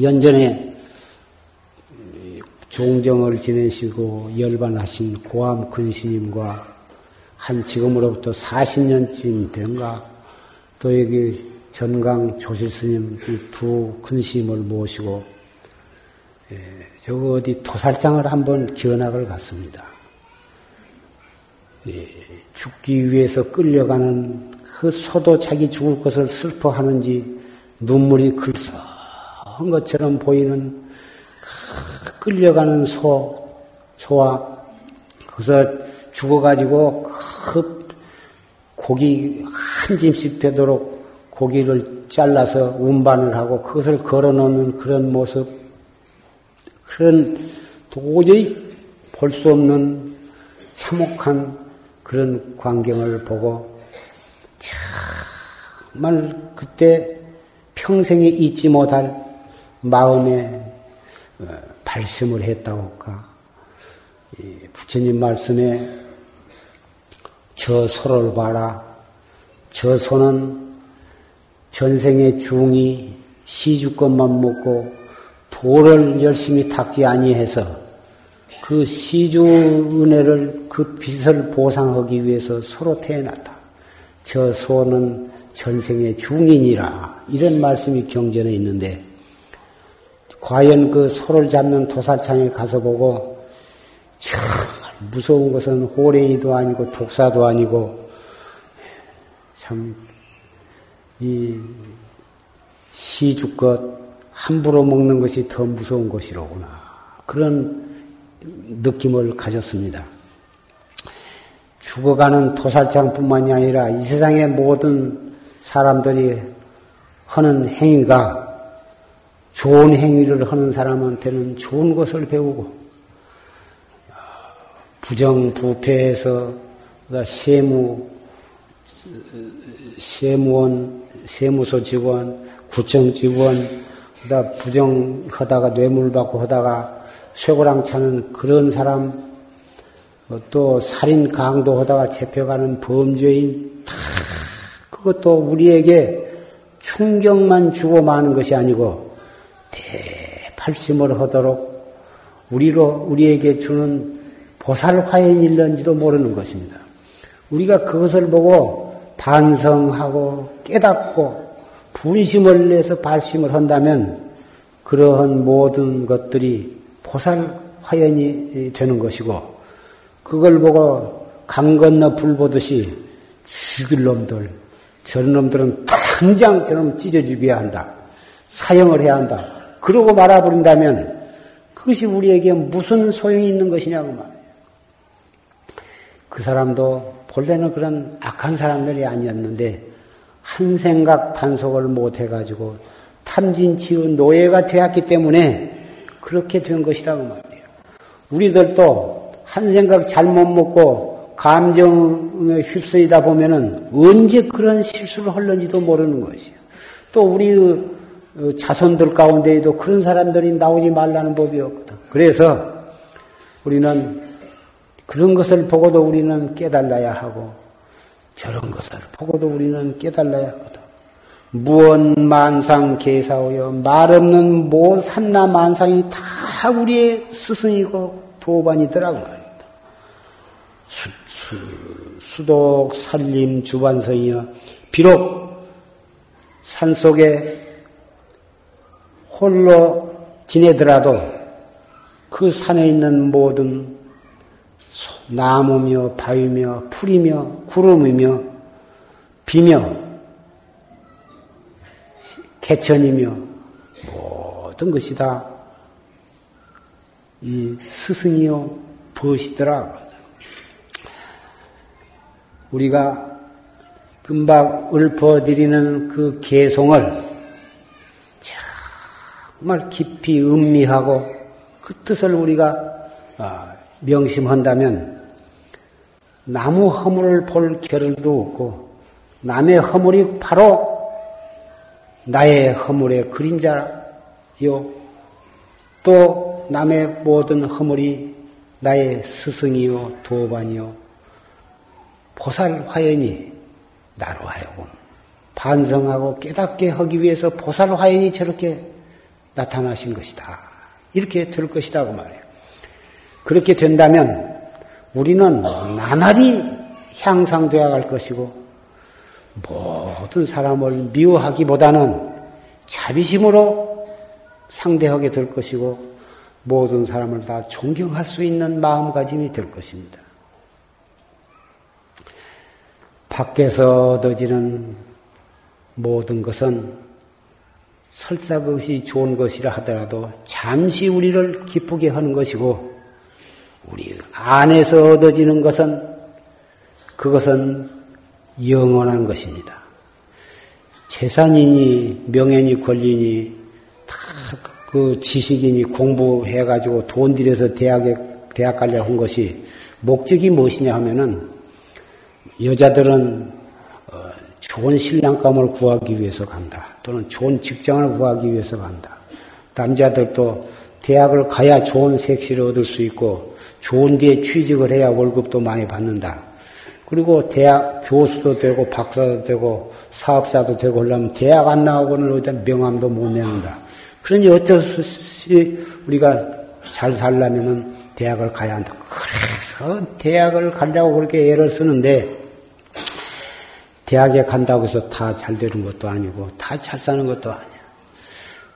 연전에 종정을 지내시고 열반하신 고암 근스님과 한 지금으로부터 40년쯤 된가 또 여기 전강 조실스님 두 근심을 모시고 예, 저거 어디 도살장을 한번 견학을 갔습니다. 예, 죽기 위해서 끌려가는 그 소도 자기 죽을 것을 슬퍼하는지 눈물이 글썽한 것처럼 보이는 그 끌려가는 소, 소와 거기서 죽어가지고 그 고기 한 짐씩 되도록 고기를 잘라서 운반을 하고 그것을 걸어 놓는 그런 모습, 그런 도저히 볼 수 없는 참혹한 그런 광경을 보고 정말 그때 평생에 잊지 못할 마음에 어, 발심을 했다고 할까. 부처님 말씀에 저 소를 봐라. 저 소는 전생의 중이 시주것만 먹고 도를 열심히 닦지 아니해서 그 시주 은혜를 그 빚을 보상하기 위해서 서로 태어났다. 저 소는 전생의 중인이라 이런 말씀이 경전에 있는데 과연 그 소를 잡는 도사창에 가서 보고 정말 무서운 것은 호랭이도 아니고 독사도 아니고 참 이 시주껏 함부로 먹는 것이 더 무서운 것이로구나 그런 느낌을 가졌습니다. 죽어가는 도살장뿐만이 아니라 이 세상의 모든 사람들이 하는 행위가 좋은 행위를 하는 사람한테는 좋은 것을 배우고 부정부패에서 세무 세무원 세무소 직원 구청 직원 부정하다가 뇌물 받고 하다가 쇠고랑 차는 그런 사람 또 살인 강도 하다가 잡혀가는 범죄인 다 그것도 우리에게 충격만 주고 마는 것이 아니고 대팔심을 하도록 우리로 우리에게 주는 보살 화연일런지도 모르는 것입니다. 우리가 그것을 보고 반성하고 깨닫고 분심을 내서 발심을 한다면 그러한 모든 것들이 보살 화연이 되는 것이고 그걸 보고 강 건너 불 보듯이 죽일 놈들 저런 놈들은 당장 저놈 찢어 죽여야 한다. 사형을 해야 한다. 그러고 말아버린다면 그것이 우리에게 무슨 소용이 있는 것이냐고 말이에요. 그 사람도 본래는 그런 악한 사람들이 아니었는데 한 생각 단속을 못 해가지고 탐진치의 노예가 되었기 때문에 그렇게 된 것이라고 말이에요. 우리들도 한 생각 잘못 먹고 감정에 휩쓰이다 보면은 언제 그런 실수를 할는지도 모르는 것이에요. 또 우리 어, 자손들 가운데에도 그런 사람들이 나오지 말라는 법이 없거든. 그래서 우리는 그런 것을 보고도 우리는 깨달아야 하고 저런 것을 보고도 우리는 깨달아야 하거든. 무언 만상 개사오여 말 없는 모 삼나 만상이 다 우리의 스승이고 도반이더라고 말입니다. 수, 수, 수독 살림 주반성이여 비록 산 속에 홀로 지내더라도 그 산에 있는 모든 나무며 바위며 풀이며 구름이며 비며 개천이며 모든 것이 다 이 스승이요 벗이더라. 우리가 금방 읊어드리는 그 개송을 정말 깊이 음미하고 그 뜻을 우리가 아, 명심한다면 나무 허물을 볼 겨를도 없고 남의 허물이 바로 나의 허물의 그림자요. 또 남의 모든 허물이 나의 스승이요 도반이요 보살 화연이 나로 하여금 반성하고 깨닫게 하기 위해서 보살 화연이 저렇게 나타나신 것이다. 이렇게 될 것이다. 그 말이에요. 그렇게 된다면 우리는 나날이 향상되어 갈 것이고 모든 사람을 미워하기보다는 자비심으로 상대하게 될 것이고 모든 사람을 다 존경할 수 있는 마음가짐이 될 것입니다. 밖에서 얻어지는 모든 것은 설사 그것이 좋은 것이라 하더라도 잠시 우리를 기쁘게 하는 것이고 우리 안에서 얻어지는 것은 그것은 영원한 것입니다. 재산이니 명예니 권리니 다 그 지식이니 공부해가지고 돈 들여서 대학에 대학 가려 한 것이 목적이 무엇이냐 하면은 여자들은 어, 좋은 신랑감을 구하기 위해서 간다. 또는 좋은 직장을 구하기 위해서 간다. 남자들도 대학을 가야 좋은 색시를 얻을 수 있고 좋은 데에 취직을 해야 월급도 많이 받는다. 그리고 대학 교수도 되고 박사도 되고 사업자도 되고 하려면 대학 안 나오고는 어디 명함도 못 내는다. 그러니 어쩔 수 없이 우리가 잘 살려면은 대학을 가야 한다. 그래서 대학을 간다고 그렇게 애를 쓰는데 대학에 간다고 해서 다 잘 되는 것도 아니고 다 잘 사는 것도 아니야.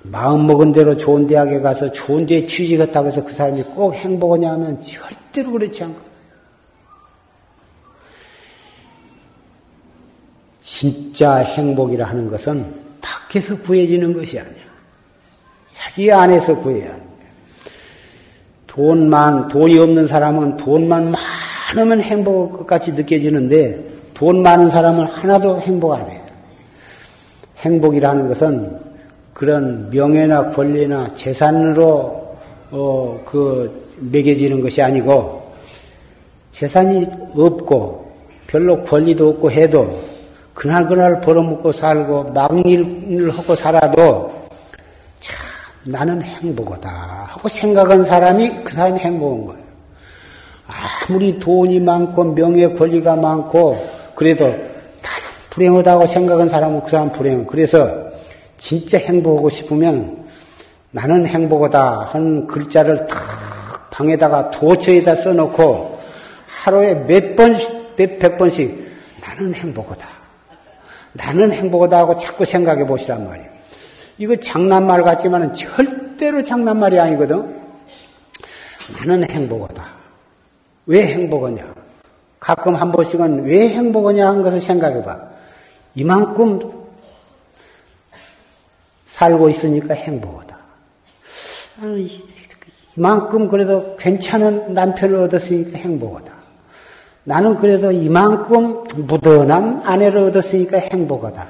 마음 먹은 대로 좋은 대학에 가서 좋은 데에 취직했다고 해서 그 사람이 꼭 행복하냐 하면 절대로 그렇지 않고 진짜 행복이라 하는 것은 밖에서 구해지는 것이 아니야. 자기 안에서 구해야 거야. 돈만, 돈이 없는 사람은 돈만 많으면 행복할 것 같이 느껴지는데 돈 많은 사람은 하나도 행복 안 해요. 행복이라는 것은 그런 명예나 권리나 재산으로 어, 그 매겨지는 것이 아니고 재산이 없고 별로 권리도 없고 해도 그날 그날 벌어먹고 살고 막일을 하고 살아도 참 나는 행복하다 하고 생각한 사람이 그 사람이 행복한 거예요. 아무리 돈이 많고 명예 권리가 많고 그래도 나는 불행하다고 생각한 사람은 그 사람 불행. 그래서 진짜 행복하고 싶으면 나는 행복하다 하는 글자를 탁 방에다가 도처에다 써놓고 하루에 몇 번씩, 몇백 번씩 나는 행복하다. 나는 행복하다 하고 자꾸 생각해 보시란 말이에요. 이거 장난말 같지만 절대로 장난말이 아니거든. 나는 행복하다. 왜 행복하냐? 가끔 한 번씩은 왜 행복하냐 하는 것을 생각해 봐. 이만큼 살고 있으니까 행복하다. 이만큼 그래도 괜찮은 남편을 얻었으니까 행복하다. 나는 그래도 이만큼 무던한 아내를 얻었으니까 행복하다.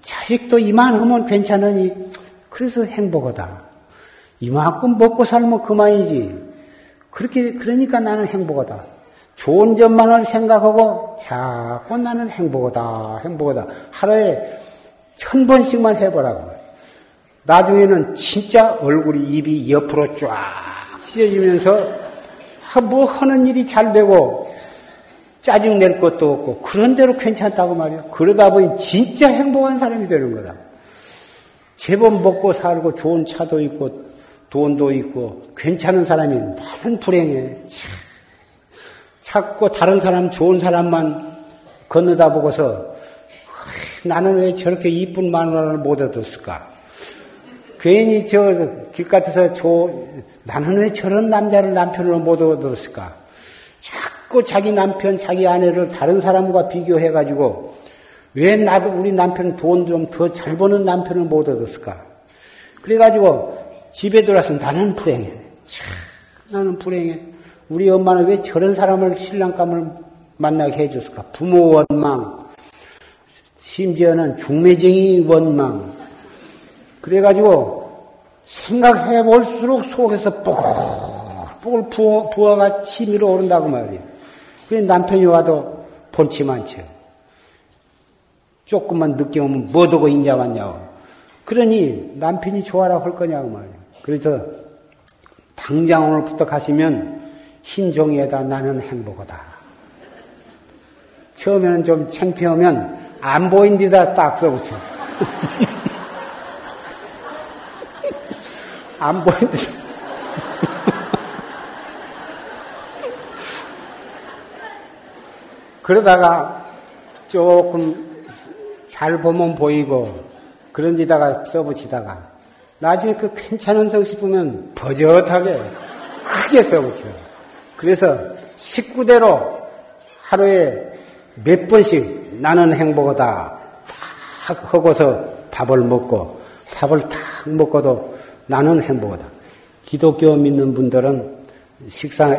자식도 이만하면 괜찮으니 그래서 행복하다. 이만큼 먹고 살면 그만이지. 그렇게 그러니까 나는 행복하다. 좋은 점만을 생각하고 자꾸 나는 행복하다, 행복하다. 하루에 천 번씩만 해보라고. 나중에는 진짜 얼굴이 입이 옆으로 쫙 찢어지면서 뭐 하는 일이 잘 되고 짜증 낼 것도 없고 그런 대로 괜찮다고 말이야. 그러다 보니 진짜 행복한 사람이 되는 거다. 제법 먹고 살고 좋은 차도 있고 돈도 있고 괜찮은 사람이 나는 불행해. 참. 자꾸 다른 사람 좋은 사람만 건너다 보고서 나는 왜 저렇게 이쁜 마누라를 못 얻었을까? 괜히 저 길가에서 저 나는 왜 저런 남자를 남편으로 못 얻었을까? 자꾸 자기 남편, 자기 아내를 다른 사람과 비교해가지고 왜 나도 우리 남편 돈좀 더 잘 버는 남편을 못 얻었을까? 그래가지고 집에 들어와서 나는 불행해. 참, 나는 불행해. 우리 엄마는 왜 저런 사람을 신랑감을 만나게 해줬을까? 부모 원망, 심지어는 중매쟁이 원망, 그래가지고 생각해 볼수록 속에서 뽀글뽀글 부어, 부어가 치밀어 오른다고 말이에요. 그래 남편이 와도 본치 많죠. 조금만 늦게 오면 뭐 두고 인자 왔냐고. 그러니 남편이 좋아라 할 거냐고 말이에요. 그래서 당장 오늘부터 가시면 흰 종이에다 나는 행복하다. 처음에는 좀 창피하면 안 보인 데다 딱 써붙여. 안 보이는데. 그러다가 조금 잘 보면 보이고 그런 데다가 써붙이다가 나중에 그 괜찮은 성 싶으면 버젓하게 크게 써붙여. 그래서 식구대로 하루에 몇 번씩 나는 행복하다 딱 하고서 밥을 먹고 밥을 탁 먹고도 나는 행복하다. 기독교 믿는 분들은 식상에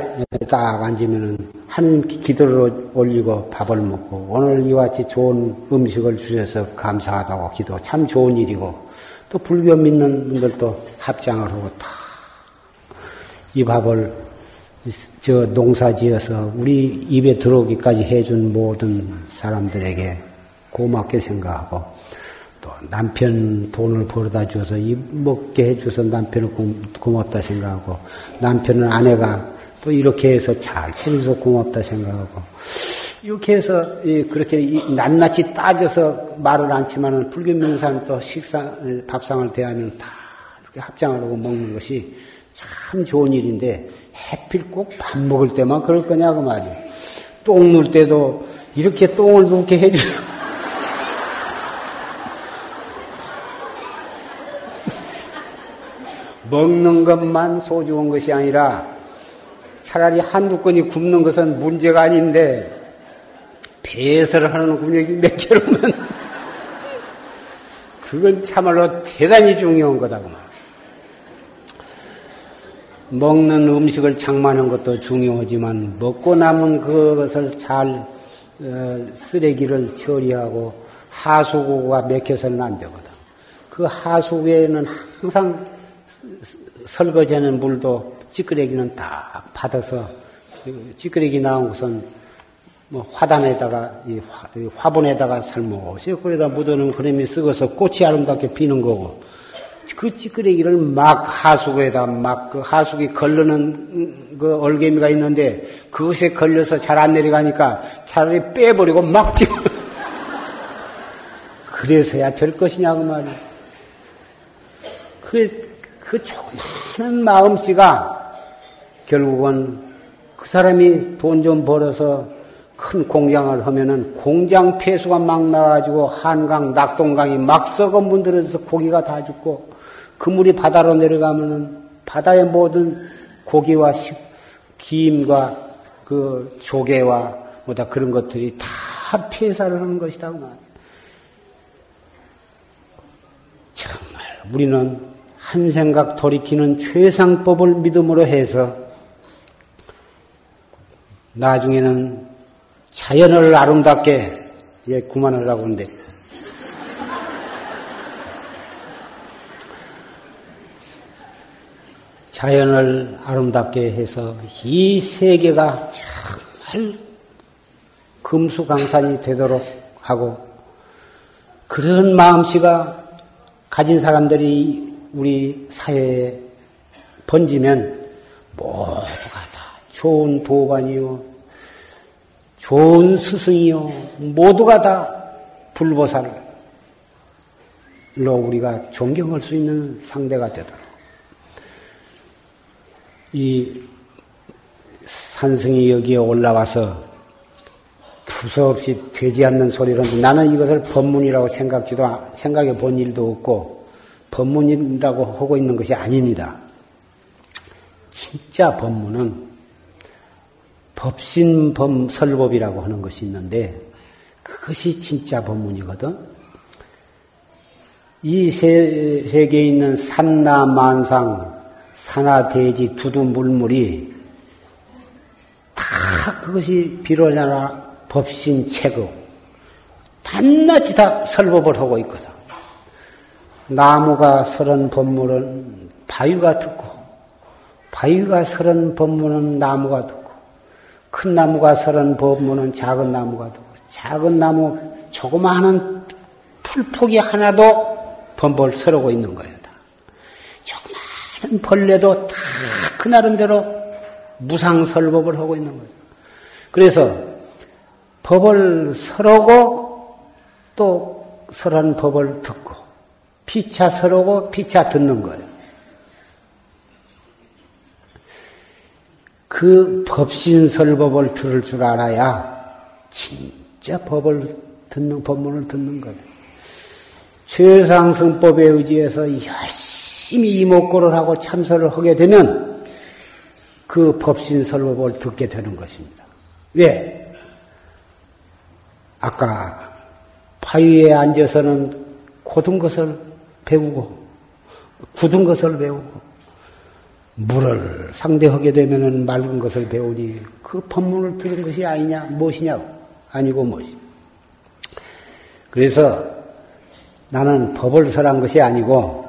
딱 앉으면은 하는 기도를 올리고 밥을 먹고 오늘 이와 같이 좋은 음식을 주셔서 감사하다고 기도 참 좋은 일이고 또 불교 믿는 분들도 합장을 하고 다 이 밥을 저 농사 지어서 우리 입에 들어오기까지 해준 모든 사람들에게 고맙게 생각하고 또 남편 돈을 벌어다 줘서 입 먹게 해줘서 남편을 고맙다 생각하고 남편은 아내가 또 이렇게 해서 잘 챙겨서 고맙다 생각하고 이렇게 해서 그렇게 낱낱이 따져서 말을 않지만은 사람 또 식사 밥상을 대하면 다 이렇게 합장을 하고 먹는 것이 참 좋은 일인데 해필 꼭 밥 먹을 때만 그럴 거냐고 말이에요. 똥 눌 때도 이렇게 똥을 놓게 해주고 [laughs] 먹는 것만 소중한 것이 아니라 차라리 한두 건이 굶는 것은 문제가 아닌데 배설을 하는 근육이 몇 개로면 [laughs] 그건 참말로 대단히 중요한 거다. 그 먹는 음식을 장만한 것도 중요하지만 먹고 남은 그것을 잘 어, 쓰레기를 처리하고 하수구가 맥혀서는 안 되거든. 그 하수구에는 항상 설거지하는 물도 찌끄레기는 다 받아서 찌끄레기 나온 것은 뭐 화단에다가 이 화, 분에다가 삶아오시 그러다 묻어놓으면 그림이 썩어서 꽃이 아름답게 피는 거고 그 찌끄레기를 막 하수구에다 막 그 하수구에 걸르는 그 얼개미가 있는데 그것에 걸려서 잘 안 내려가니까 차라리 빼버리고 막 뛰어 [laughs] 그래서야 될 것이냐고 말이야. 그 그 조그마한 마음씨가 결국은 그 사람이 돈 좀 벌어서 큰 공장을 하면은 공장 폐수가 막 나가지고 한강, 낙동강이 막 썩어 문드러져서 고기가 다 죽고 그 물이 바다로 내려가면은 바다의 모든 고기와 식, 김과 그 조개와 뭐다 그런 것들이 다 폐사를 하는 것이다. 그 정말 우리는 한 생각 돌이키는 최상법을 믿음으로 해서 나중에는 자연을 아름답게 예, 그만하려고 하는데 자연을 아름답게 해서 이 세계가 정말 금수강산이 되도록 하고 그런 마음씨가 가진 사람들이 우리 사회에 번지면 모두가 다 좋은 도반이요, 좋은 스승이요, 모두가 다 불보살로 우리가 존경할 수 있는 상대가 되도록. 이 산승이 여기에 올라와서 두서없이 되지 않는 소리를 하는데 나는 이것을 법문이라고 생각지도 생각해 본 일도 없고 법문이라고 하고 있는 것이 아닙니다. 진짜 법문은 법신범 설법이라고 하는 것이 있는데 그것이 진짜 법문이거든. 이 세, 세계에 있는 산나 만상, 산하 대지 두두 물물이 다 그것이 비로자나 법신 체급 단낱이 다 설법을 하고 있거든. 나무가 서른 법문은 바위가 듣고, 바위가 서른 법문은 나무가 듣고, 큰 나무가 서른 법문은 작은 나무가 듣고, 작은 나무 조그마한 풀폭이 하나도 범벌 서르고 있는 거예요. 벌레도 다 그 나름대로 무상설법을 하고 있는 거예요. 그래서 법을 서르고 또 설한 법을 듣고 피차 서르고 피차 듣는 거예요. 그 법신설법을 들을 줄 알아야 진짜 법을 듣는 법문을 듣는 거예요. 최상승법에 의지해서 열심히 이목구를 하고 참선을 하게 되면 그 법신설법을 듣게 되는 것입니다. 왜? 아까 파위에 앉아서는 고든 것을 배우고 굳은 것을 배우고 물을 상대하게 되면은 맑은 것을 배우니 그 법문을 들은 것이 아니냐 무엇이냐 아니고 무엇이 그래서 나는 법을 설한 것이 아니고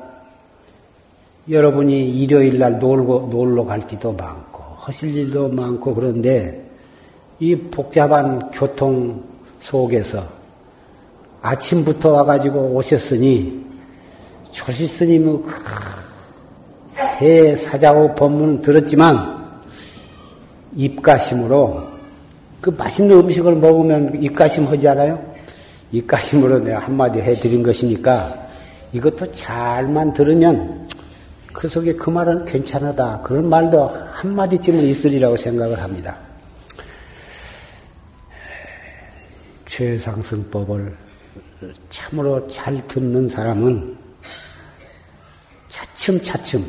여러분이 일요일 날 놀고 놀러 갈 때도 많고 하실 일도 많고 그런데 이 복잡한 교통 속에서 아침부터 와가지고 오셨으니 조시 스님의 대사자고 법문을 들었지만 입가심으로 그 맛있는 음식을 먹으면 입가심 하지 않아요? 입가심으로 내가 한마디 해드린 것이니까 이것도 잘만 들으면 그 속에 그 말은 괜찮하다. 그런 말도 한마디쯤은 있으리라고 생각을 합니다. 최상승법을 참으로 잘 듣는 사람은 차츰차츰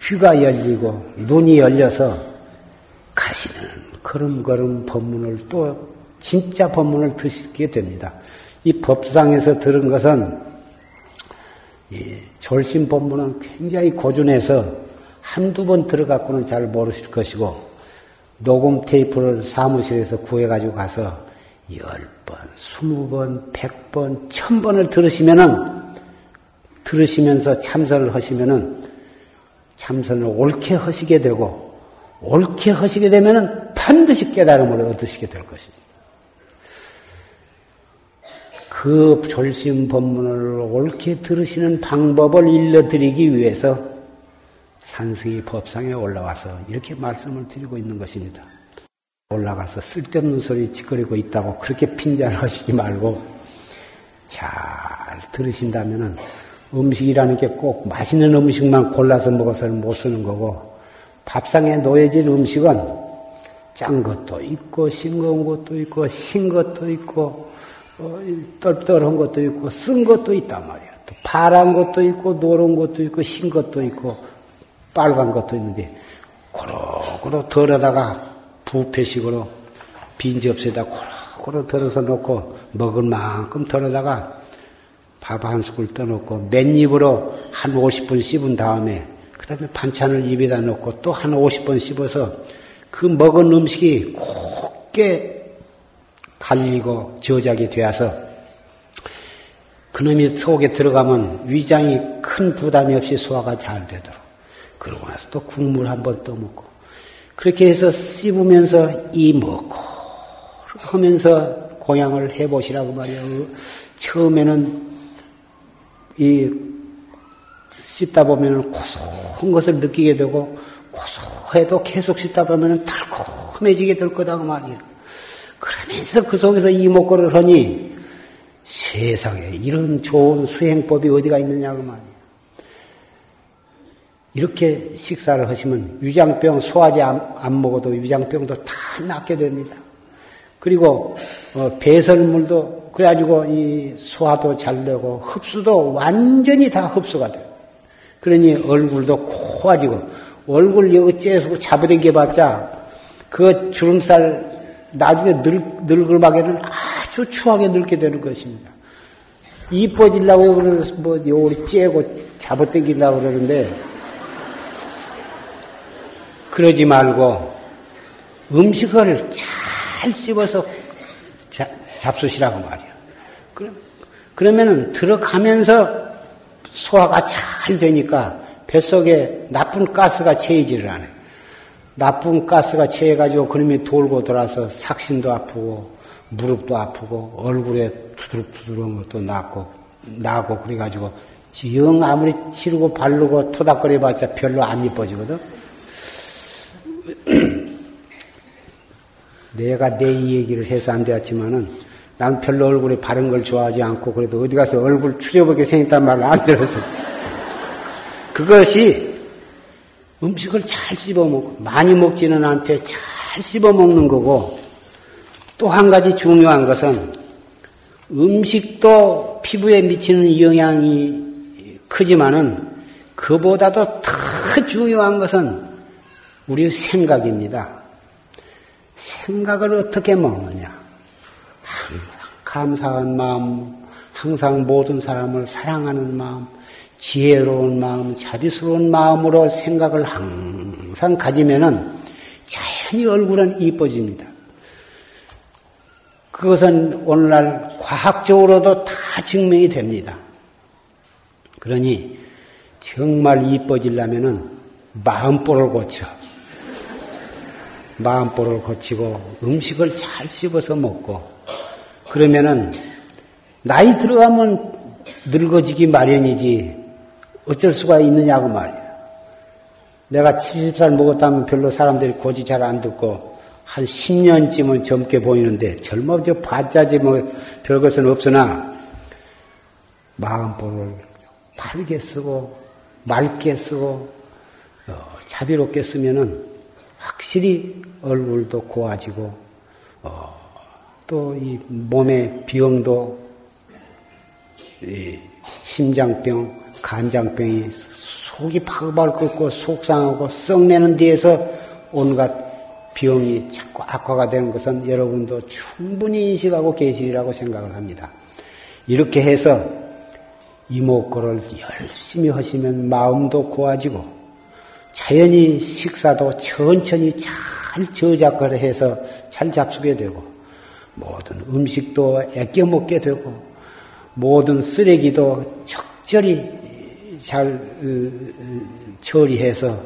귀가 열리고 눈이 열려서 가시는 걸음걸음 법문을 또 진짜 법문을 드시게 됩니다. 이 법상에서 들은 것은 이 졸심 법문은 굉장히 고준해서 한두 번 들어갖고는 잘 모르실 것이고 녹음 테이프를 사무실에서 구해가지고 가서 열 번, 스무 번, 백 번, 천 번을 들으시면은 들으시면서 참선을 하시면은 참선을 옳게 하시게 되고 옳게 하시게 되면은 반드시 깨달음을 얻으시게 될 것입니다. 그 졸심 법문을 옳게 들으시는 방법을 일러드리기 위해서 산승이 법상에 올라와서 이렇게 말씀을 드리고 있는 것입니다. 올라가서 쓸데없는 소리 짓거리고 있다고 그렇게 핀잔하시지 [laughs] 말고 잘 들으신다면은 음식이라는 게 꼭 맛있는 음식만 골라서 먹어서는 못 쓰는 거고 밥상에 놓여진 음식은 짠 것도 있고 싱거운 것도 있고 신 것도 있고 어, 떨떨한 것도 있고 쓴 것도 있단 말이야. 또 파란 것도 있고 노란 것도 있고 흰 것도 있고 빨간 것도 있는데 고루고루 덜어다가 부패식으로 빈 접시에다 고루고루 덜어서 놓고 먹을 만큼 덜어다가 밥한 숟을 떠놓고 맨입으로 한 50분 씹은 다음에 그 다음에 반찬을 입에다 놓고 또 한 50번 씹어서 그 먹은 음식이 곱게 갈리고 저작이 되어서 그놈이 속에 들어가면 위장이 큰 부담이 없이 소화가 잘 되도록 그러고 나서 또 국물 한번 떠먹고 그렇게 해서 씹으면서 이 먹고 하면서 공양을 해보시라고 말이에요. 처음에는 이 씹다 보면 고소한 것을 느끼게 되고 고소해도 계속 씹다 보면 달콤해지게 될 거다고 말이에요. 그러면서 그 속에서 이목구를 하니 세상에 이런 좋은 수행법이 어디가 있느냐고 말이에요. 이렇게 식사를 하시면 위장병 소화제 안, 안 먹어도 위장병도 다 낫게 됩니다. 그리고 어, 배설물도 그래가지고 이 소화도 잘 되고 흡수도 완전히 다 흡수가 돼요. 그러니 얼굴도 고와지고 얼굴 여기 째서 잡아당겨봤자 그 주름살 나중에 늙, 늙을 막에는 아주 추하게 늙게 되는 것입니다. 이뻐지려고 그러면서 뭐 요리 째고 잡아당기려고 그러는데 그러지 말고 음식을 잘 씹어서 자, 잡수시라고 말이야. 그럼, 그러면은 들어가면서 소화가 잘 되니까 뱃속에 나쁜 가스가 채이지를 않아요. 나쁜 가스가 채해가지고 그놈이 돌고 돌아서 삭신도 아프고 무릎도 아프고 얼굴에 두드럭두드럭한 것도 나고 나고 그래가지고 영 아무리 치르고 바르고 토닥거려봤자 별로 안 이뻐지거든. [clears throat] 내가 내 얘기를 해서 안 되었지만은 난 별로 얼굴에 바른 걸 좋아하지 않고 그래도 어디 가서 얼굴 추져보게 생겼단 말을 안 들어서 그것이 음식을 잘 씹어 먹고 많이 먹지는 않되 잘 씹어 먹는 거고 또 한 가지 중요한 것은 음식도 피부에 미치는 영향이 크지만은 그보다도 더 중요한 것은 우리 생각입니다. 생각을 어떻게 먹느냐. 감사한 마음, 항상 모든 사람을 사랑하는 마음, 지혜로운 마음, 자비스러운 마음으로 생각을 항상 가지면은 자연히 얼굴은 이뻐집니다. 그것은 오늘날 과학적으로도 다 증명이 됩니다. 그러니 정말 이뻐지려면은 마음보를 고쳐. 마음보를 고치고 음식을 잘 씹어서 먹고 그러면은 나이 들어가면 늙어지기 마련이지 어쩔 수가 있느냐고 말이야. 내가 70살 먹었다면 별로 사람들이 고지 잘 안 듣고 한 10년쯤은 젊게 보이는데 젊어져 봤자지 뭐 별것은 없으나 마음보를 바르게 쓰고 맑게 쓰고 어, 자비롭게 쓰면은 확실히 얼굴도 고와지고 어, 또 이 몸의 병도 이 심장병, 간장병이 속이 파발 끓고 속상하고 썩내는 데에서 온갖 병이 자꾸 악화가 되는 것은 여러분도 충분히 인식하고 계시리라고 생각을 합니다. 이렇게 해서 이목구를 열심히 하시면 마음도 고와지고 자연히 식사도 천천히 잘 저작을 해서 잘 잡수게 되고 모든 음식도 애껴 먹게 되고 모든 쓰레기도 적절히 잘 어, 어, 처리해서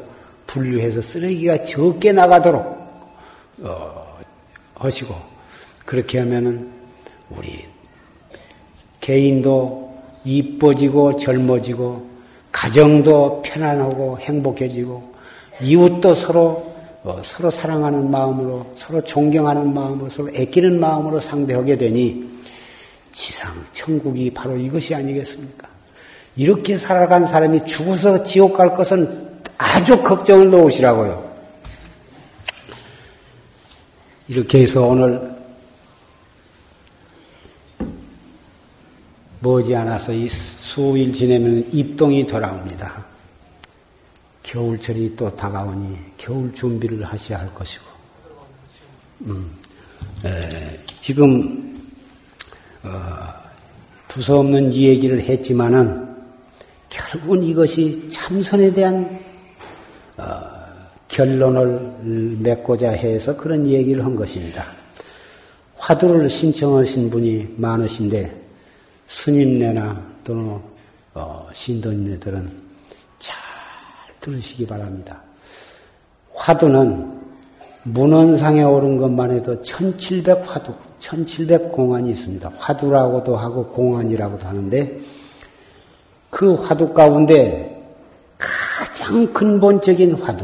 분류해서 쓰레기가 적게 나가도록 어, 하시고 그렇게 하면은 우리 개인도 이뻐지고 젊어지고 가정도 편안하고 행복해지고 이웃도 서로 어, 서로 사랑하는 마음으로 서로 존경하는 마음으로 서로 애끼는 마음으로 상대하게 되니 지상 천국이 바로 이것이 아니겠습니까? 이렇게 살아간 사람이 죽어서 지옥 갈 것은 아주 걱정을 놓으시라고요. 이렇게 해서 오늘 머지않아서 이 수일 지내면 입동이 돌아옵니다. 겨울철이 또 다가오니 겨울 준비를 하셔야 할 것이고, 음, 에, 지금 어, 두서없는 이 얘기를 했지만은 결국은 이것이 참선에 대한 어, 결론을 맺고자 해서 그런 얘기를 한 것입니다. 화두를 신청하신 분이 많으신데 스님네나 또는 어, 신도님네들은 잘 들으시기 바랍니다. 화두는 문헌상에 오른 것만 해도 1700 화두, 1700 공안이 있습니다. 화두라고도 하고 공안이라고도 하는데 그 화두 가운데 가장 근본적인 화두,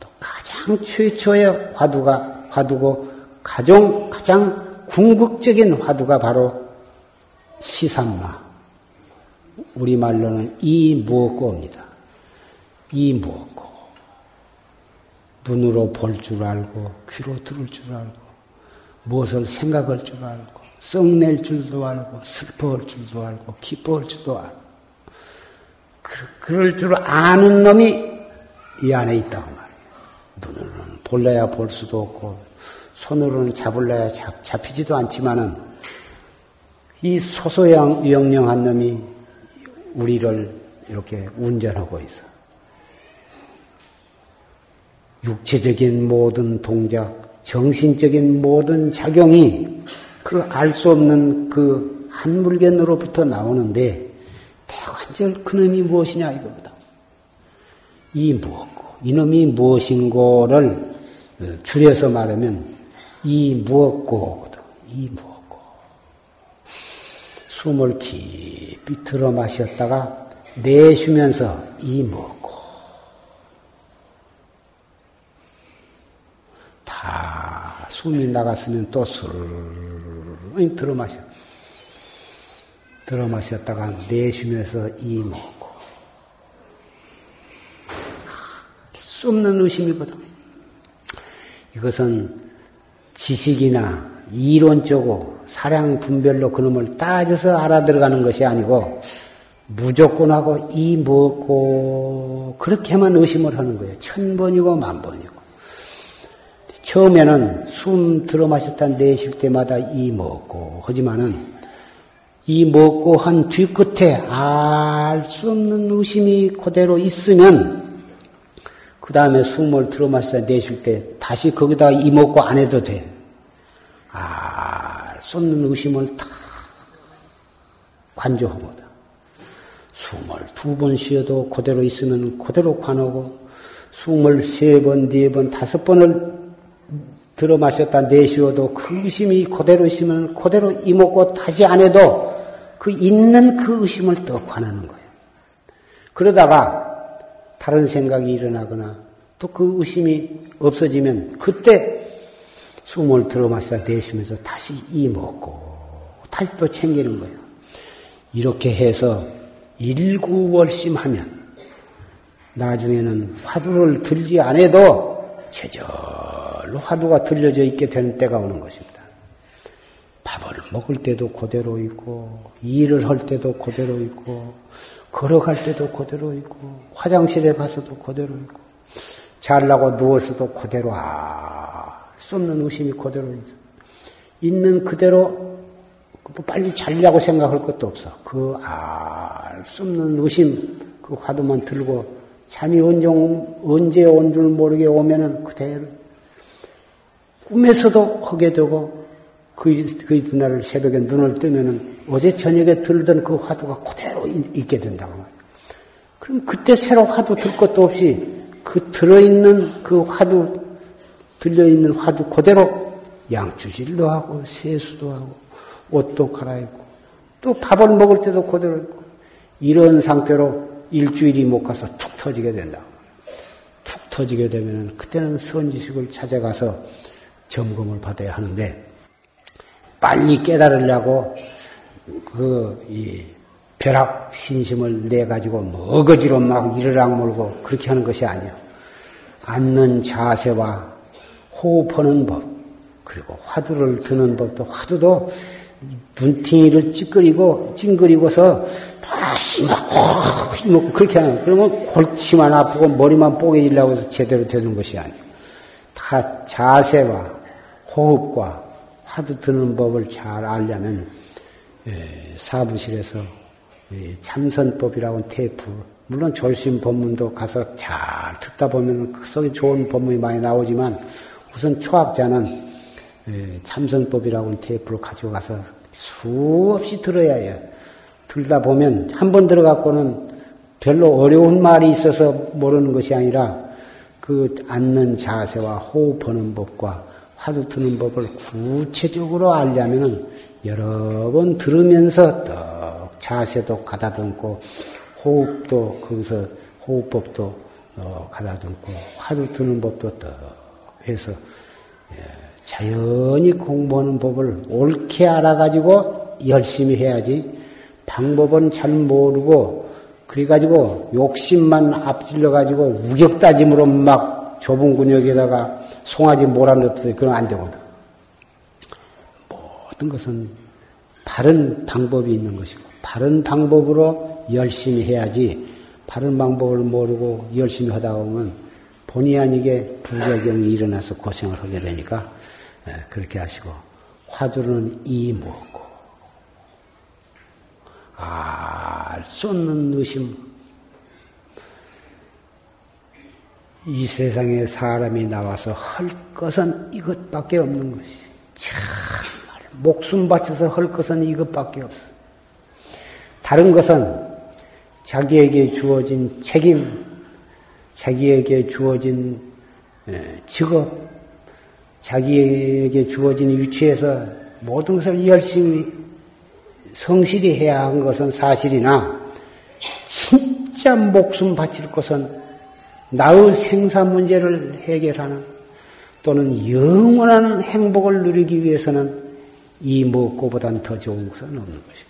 또 가장 최초의 화두가 화두고 가장 가장 궁극적인 화두가 바로 시산마. 우리 말로는 이 무엇고입니다. 이 무엇고. 눈으로 볼 줄 알고, 귀로 들을 줄 알고, 무엇을 생각할 줄 알고, 썩낼 줄도 알고, 슬퍼할 줄도 알고, 기뻐할 줄도 알고. 그럴 줄 아는 놈이 이 안에 있다고 말이에요. 눈으로는 볼래야 볼 수도 없고, 손으로는 잡을래야 잡, 잡히지도 않지만은, 이 소소영영한 놈이 우리를 이렇게 운전하고 있어. 육체적인 모든 동작, 정신적인 모든 작용이 그 알 수 없는 그 한 물견으로부터 나오는데 대관절 그놈이 무엇이냐 이겁니다. 이 무엇고 이놈이 무엇인고를 줄여서 말하면 이 무엇고거든. 이 무엇. 숨을 깊이 들어 마셨다가 내쉬면서 이 먹고 다 숨이 나갔으면 또 술을 들어 마셔 들어 마셨다가 내쉬면서 이 먹고 쏟는 의심이거든. 이것은 지식이나 이론적으로 사량 분별로 그놈을 따져서 알아들어가는 것이 아니고 무조건 하고 이 뭐고 그렇게만 의심을 하는 거예요. 천 번이고 만 번이고. 처음에는 숨 들어 마셨다 내쉴 때마다 이 먹고 하지만은 이 먹고 한 뒤끝에 알 수 없는 의심이 그대로 있으면 그 다음에 숨을 들어 마시다 내쉴 때 다시 거기다가 이 먹고 안 해도 돼. 알 수 없는 의심을 다 관조하고다. 숨을 두 번 쉬어도 그대로 있으면 그대로 관하고 숨을 세 번, 네 번, 다섯 번을 들어 마셨다 내쉬어도 그 의심이 그대로 있으면 그대로 이먹고 다시 안 해도 그 있는 그 의심을 또 관하는 거예요. 그러다가 다른 생각이 일어나거나 또 그 의심이 없어지면 그때 숨을 들어 마시다 내쉬면서 다시 이 먹고 다시 또 챙기는 거예요. 이렇게 해서 일구월심하면 나중에는 화두를 들지 않아도 제절로 화두가 들려져 있게 되는 때가 오는 것입니다. 밥을 먹을 때도 그대로 있고, 일을 할 때도 그대로 있고, 걸어갈 때도 그대로 있고, 화장실에 가서도 그대로 있고, 잘라고 누워서도 그대로 아, 쏟는 의심이 그대로 있어. 있는 그대로 뭐 빨리 자려고 생각할 것도 없어. 그알수 없는 의심, 그 화두만 들고 잠이 언제, 언제 온 줄 모르게 오면은 그대로 꿈에서도 하게 되고 그, 그 이튿날 새벽에 눈을 뜨면은 어제 저녁에 들던 그 화두가 그대로 있게 된다고 말이에요. 그럼 그때 새로 화두 들 것도 없이 그 들어있는 그 화두, 들려있는 화두 그대로 양주질도 하고 세수도 하고 옷도 갈아입고 또 밥을 먹을 때도 그대로 있고 이런 상태로 일주일이 못 가서 툭 터지게 된다. 툭 터지게 되면 그때는 선지식을 찾아가서 점검을 받아야 하는데 빨리 깨달으려고 그 이 벼락 신심을 내 가지고 먹어지로 막 이르락 몰고 그렇게 하는 것이 아니야. 앉는 자세와 호흡하는 법 그리고 화두를 드는 법도 화두도 눈팅이를 찌끄리고 찡그리고서 다 힘먹고 힘먹고 그렇게 하는 그러면 골치만 아프고 머리만 뽀개지려고 해서 제대로 되는 것이 아니에요. 다 자세와 호흡과 화두 드는 법을 잘 알려면 예, 사부실에서 참선법이라고 테이프 물론 졸심 법문도 가서 잘 듣다 보면 그 속에 좋은 법문이 많이 나오지만 우선 초학자는 예, 참선법이라고 테이프를 가지고 가서 수없이 들어야 해요. 들다 보면 한 번 들어갖고는 별로 어려운 말이 있어서 모르는 것이 아니라 그 앉는 자세와 호흡하는 법과 화두 트는 법을 구체적으로 알려면은 여러 번 들으면서 떡 자세도 가다듬고 호흡도 거기서 호흡법도 어, 가다듬고 화두 트는 법도 떡 해서 예, 자연히 공부하는 법을 옳게 알아가지고 열심히 해야지 방법은 잘 모르고 그래가지고 욕심만 앞질러가지고 우격다짐으로 막 좁은 근육에다가 송아지 몰아넣듯이 그럼 안 되거든. 모든 것은 바른 방법이 있는 것이고 바른 방법으로 열심히 해야지 바른 방법을 모르고 열심히 하다 보면 본의 아니게 부작용이 일어나서 고생을 하게 되니까 예, 그렇게 하시고 화두는 이 먹고 알수 없는 의심 이 세상에 사람이 나와서 할 것은 이것밖에 없는 것이 참 목숨 바쳐서 할 것은 이것밖에 없어. 다른 것은 자기에게 주어진 책임, 자기에게 주어진 예, 직업, 자기에게 주어진 위치에서 모든 것을 열심히 성실히 해야 하는 것은 사실이나 진짜 목숨 바칠 것은 나의 생산 문제를 해결하는 또는 영원한 행복을 누리기 위해서는 이 무엇보다는 더 좋은 것은 없는 것입니다.